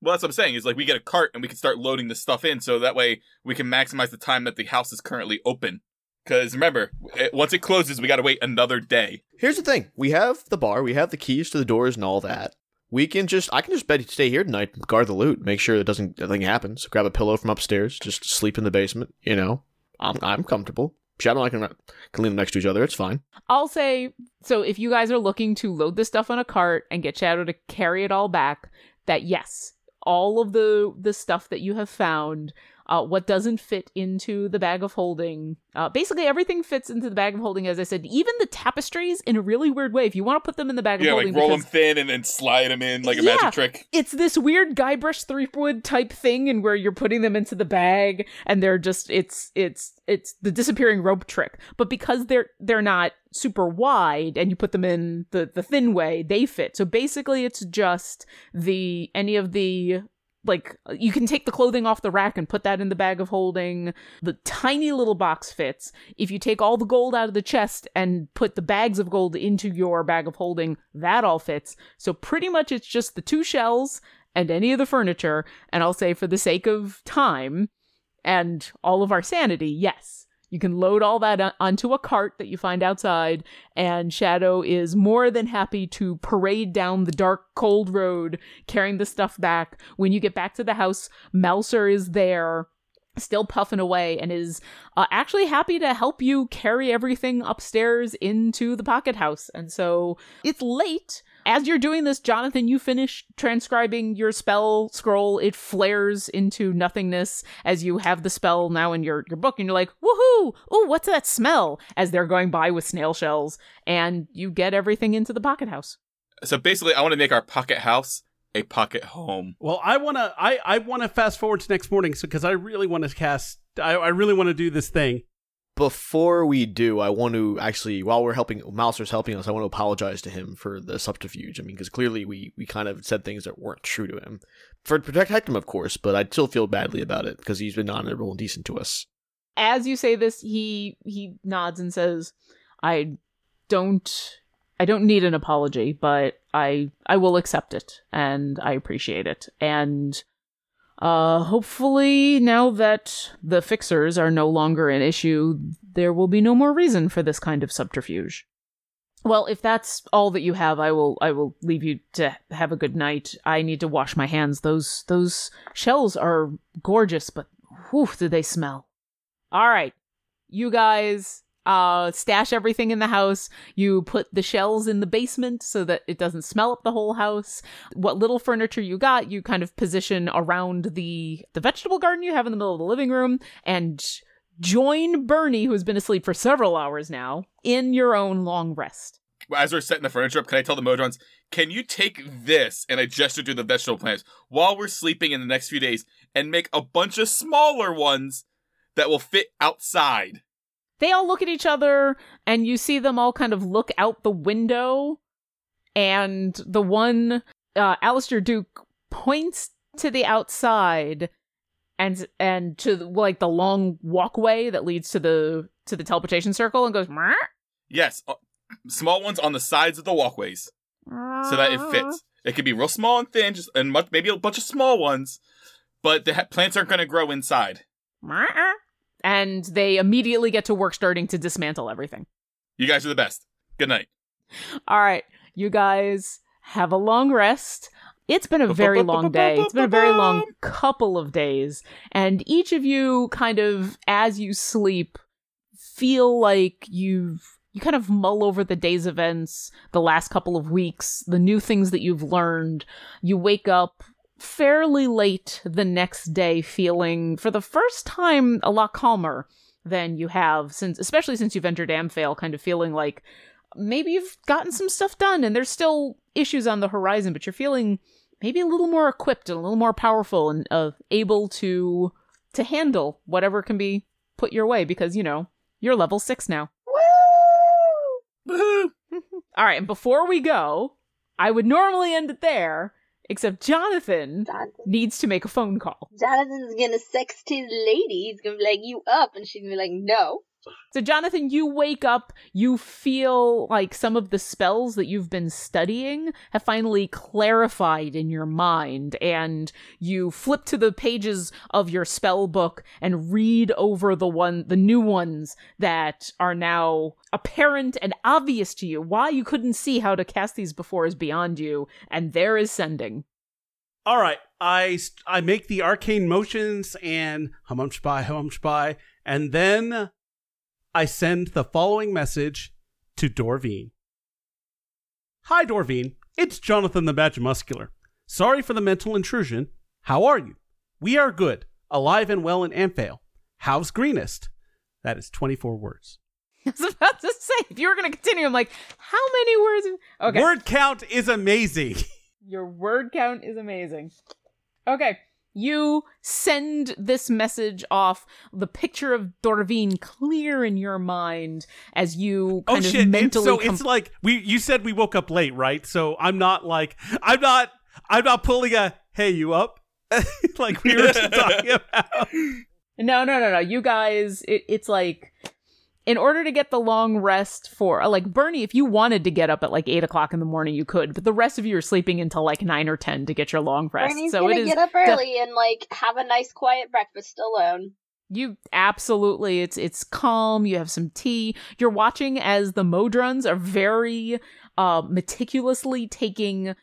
Well, that's what I'm saying. Is like we get a cart and we can start loading this stuff in, so that way we can maximize the time that the house is currently open. Because remember, it, once it closes, we got to wait another day. Here's the thing: we have the bar, we have the keys to the doors and all that. We can just, I can just bet stay here tonight, guard the loot, make sure that doesn't nothing happens. Grab a pillow from upstairs, just sleep in the basement. You know, I'm I'm comfortable. Shadow and I can can lean next to each other. It's fine. i'll say so if you guys are looking to load this stuff on a cart and get shadow to carry it all back that yes all of the the stuff that you have found uh, what doesn't fit into the bag of holding uh, basically everything fits into the bag of holding as i said even the tapestries in a really weird way if you want to put them in the bag of Yeah, holding like roll them thin and then slide them in like a Yeah. magic trick. it's this weird guybrush threepwood type thing and where you're putting them into the bag and they're just it's it's it's the disappearing rope trick but because they're they're not super wide and you put them in the the thin way they fit so basically it's just the any of the like you can take the clothing off the rack and put that in the bag of holding. The tiny little box fits. If you take all the gold out of the chest and put the bags of gold into your bag of holding that all fits. So pretty much it's just the two shells and any of the furniture. And i'll say for the sake of time and all of our sanity yes you can load all that onto a cart that you find outside, and Shadow is more than happy to parade down the dark, cold road, carrying the stuff back. When you get back to the house, Mouser is there, still puffing away, and is uh, actually happy to help you carry everything upstairs into the pocket house. And so it's late. As you're doing this, Jonathan, you finish transcribing your spell scroll. It flares into nothingness as you have the spell now in your, your book, and you're like, woohoo! Ooh, what's that smell? As they're going by with snail shells, and you get everything into the pocket house. So basically, I want to make our pocket house a pocket home. Well, I wanna I I wanna fast forward to next morning, so because I really want to cast. I I really want to do this thing. Before we do, I want to actually, while we're helping, Mouser's helping us, I want to apologize to him for the subterfuge. I mean, because clearly we, we kind of said things that weren't true to him. For to protect him, of course, but I still feel badly about it because he's been honorable and decent to us. As you say this, he he nods and says, "I don't I don't need an apology, but I I will accept it and I appreciate it. And uh hopefully now that the fixers are no longer an issue, there will be no more reason for this kind of subterfuge. Well, if that's all that you have, I will I will leave you to have a good night. I need to wash my hands. Those those shells are gorgeous, but whew, do they smell. All right. You guys uh stash everything in the house. You put the shells in the basement so that it doesn't smell up the whole house. What little furniture you got you kind of position around the the vegetable garden you have in the middle of the living room and join bernie who's been asleep for several hours now in your own long rest. As we're setting the furniture up, can I tell the Modrons, can you take this and I gesture to the vegetable plants while we're sleeping in the next few days and make a bunch of smaller ones that will fit outside? They all look at each other and you see them all kind of look out the window and the one uh Alistair Duke points to the outside and and to like the long walkway that leads to the to the teleportation circle and goes. Yes, uh, small ones on the sides of the walkways so that it fits. It could be real small and thin, just and much, maybe a bunch of small ones, but the ha- plants aren't going to grow inside. And they immediately get to work starting to dismantle everything You guys are the best. Good night. All right, you guys have a long rest. It's been a very long day. It's been a very long couple of days. And each of you kind of as you sleep feel like you've you kind of mull over the day's events, the last couple of weeks, the new things that you've learned. You wake up fairly late the next day feeling for the first time a lot calmer than you have since especially since you've entered Amphail kind of feeling like maybe you've gotten some stuff done and there's still issues on the horizon, but you're feeling maybe a little more equipped and a little more powerful and uh, able to to handle whatever can be put your way because you know you're level six now. Woo! All right, and before we go, I would normally end it there, except Jonathan Jonathan. needs to make a phone call. Jonathan's gonna sext his lady. He's gonna be like, "You up?" And she's gonna be like, "No." So, Jonathan, you wake up, you feel like some of the spells that you've been studying have finally clarified in your mind, and you flip to the pages of your spell book and read over the one, the new ones that are now apparent and obvious to you. Why you couldn't see how to cast these before is beyond you, and there is sending. All right, I I make the arcane motions and hum spy hum spy, and then I send the following message to Dorvine. Hi, Dorvine. It's Jonathan the Magimuscular. Sorry for the mental intrusion. How are you? We are good, alive and well in Amphail. How's greenest? That is 24 words. I was about to say, if you were going to continue, I'm like, how many words? Okay. Word count is amazing. Your word count is amazing. Okay. You send this message off, the picture of Dorvine clear in your mind as you oh kind of shit! And mentally so com- it's like we. You said we woke up late, right? So I'm not like I'm not. I'm not pulling a. Hey, you up? like we were talking about. No, no, no, no. You guys, it, it's like in order to get the long rest for like Bernie, if you wanted to get up at like eight o'clock in the morning, you could, but the rest of you are sleeping until like nine or ten to get your long rest. Bernie's so gonna it is get up early and like have a nice quiet breakfast alone. You absolutely it's it's calm, you have some tea. You're watching as the Modrons are very uh meticulously taking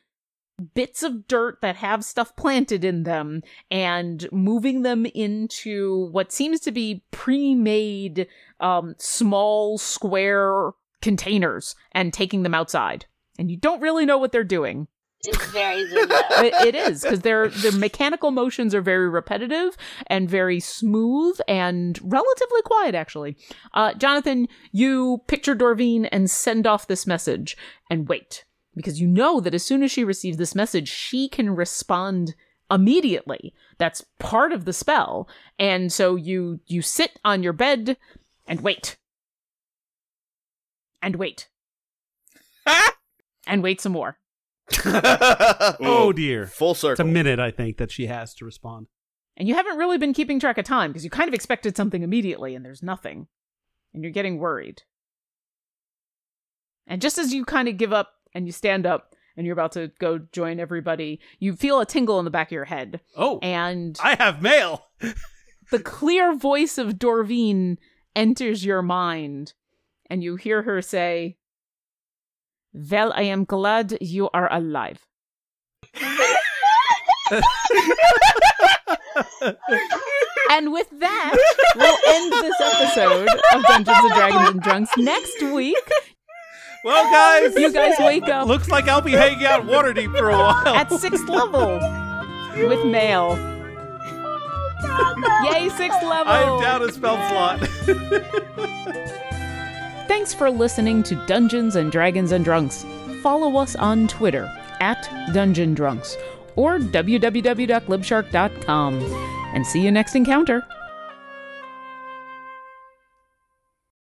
bits of dirt that have stuff planted in them and moving them into what seems to be pre-made um small square containers and taking them outside. And you don't really know what they're doing. It's very it, it is because their their mechanical motions are very repetitive and very smooth and relatively quiet actually uh jonathan you picture dorvine and send off this message and wait because you know that as soon as she receives this message, she can respond immediately. That's part of the spell. And so you you sit on your bed and wait. And wait. and wait some more. Oh dear. Full circle. It's a minute, I think, that she has to respond. And you haven't really been keeping track of time because you kind of expected something immediately and there's nothing. And you're getting worried. And just as you kind of give up and you stand up and you're about to go join everybody, you feel a tingle in the back of your head. Oh, And I have mail. the clear voice of Dorvine enters your mind, and you hear her say, Well, I am glad you are alive. and with that, we'll end this episode of Dungeons and Dragons and Drunks. Next week, Well, guys, you guys wake up looks like I'll be hanging out Waterdeep for a while. at sixth level with mail. Yay, sixth level! I'm down a spell slot. Thanks for listening to Dungeons and Dragons and Drunks. Follow us on Twitter at Dungeon Drunks or www.glibshark.com. And see you next encounter.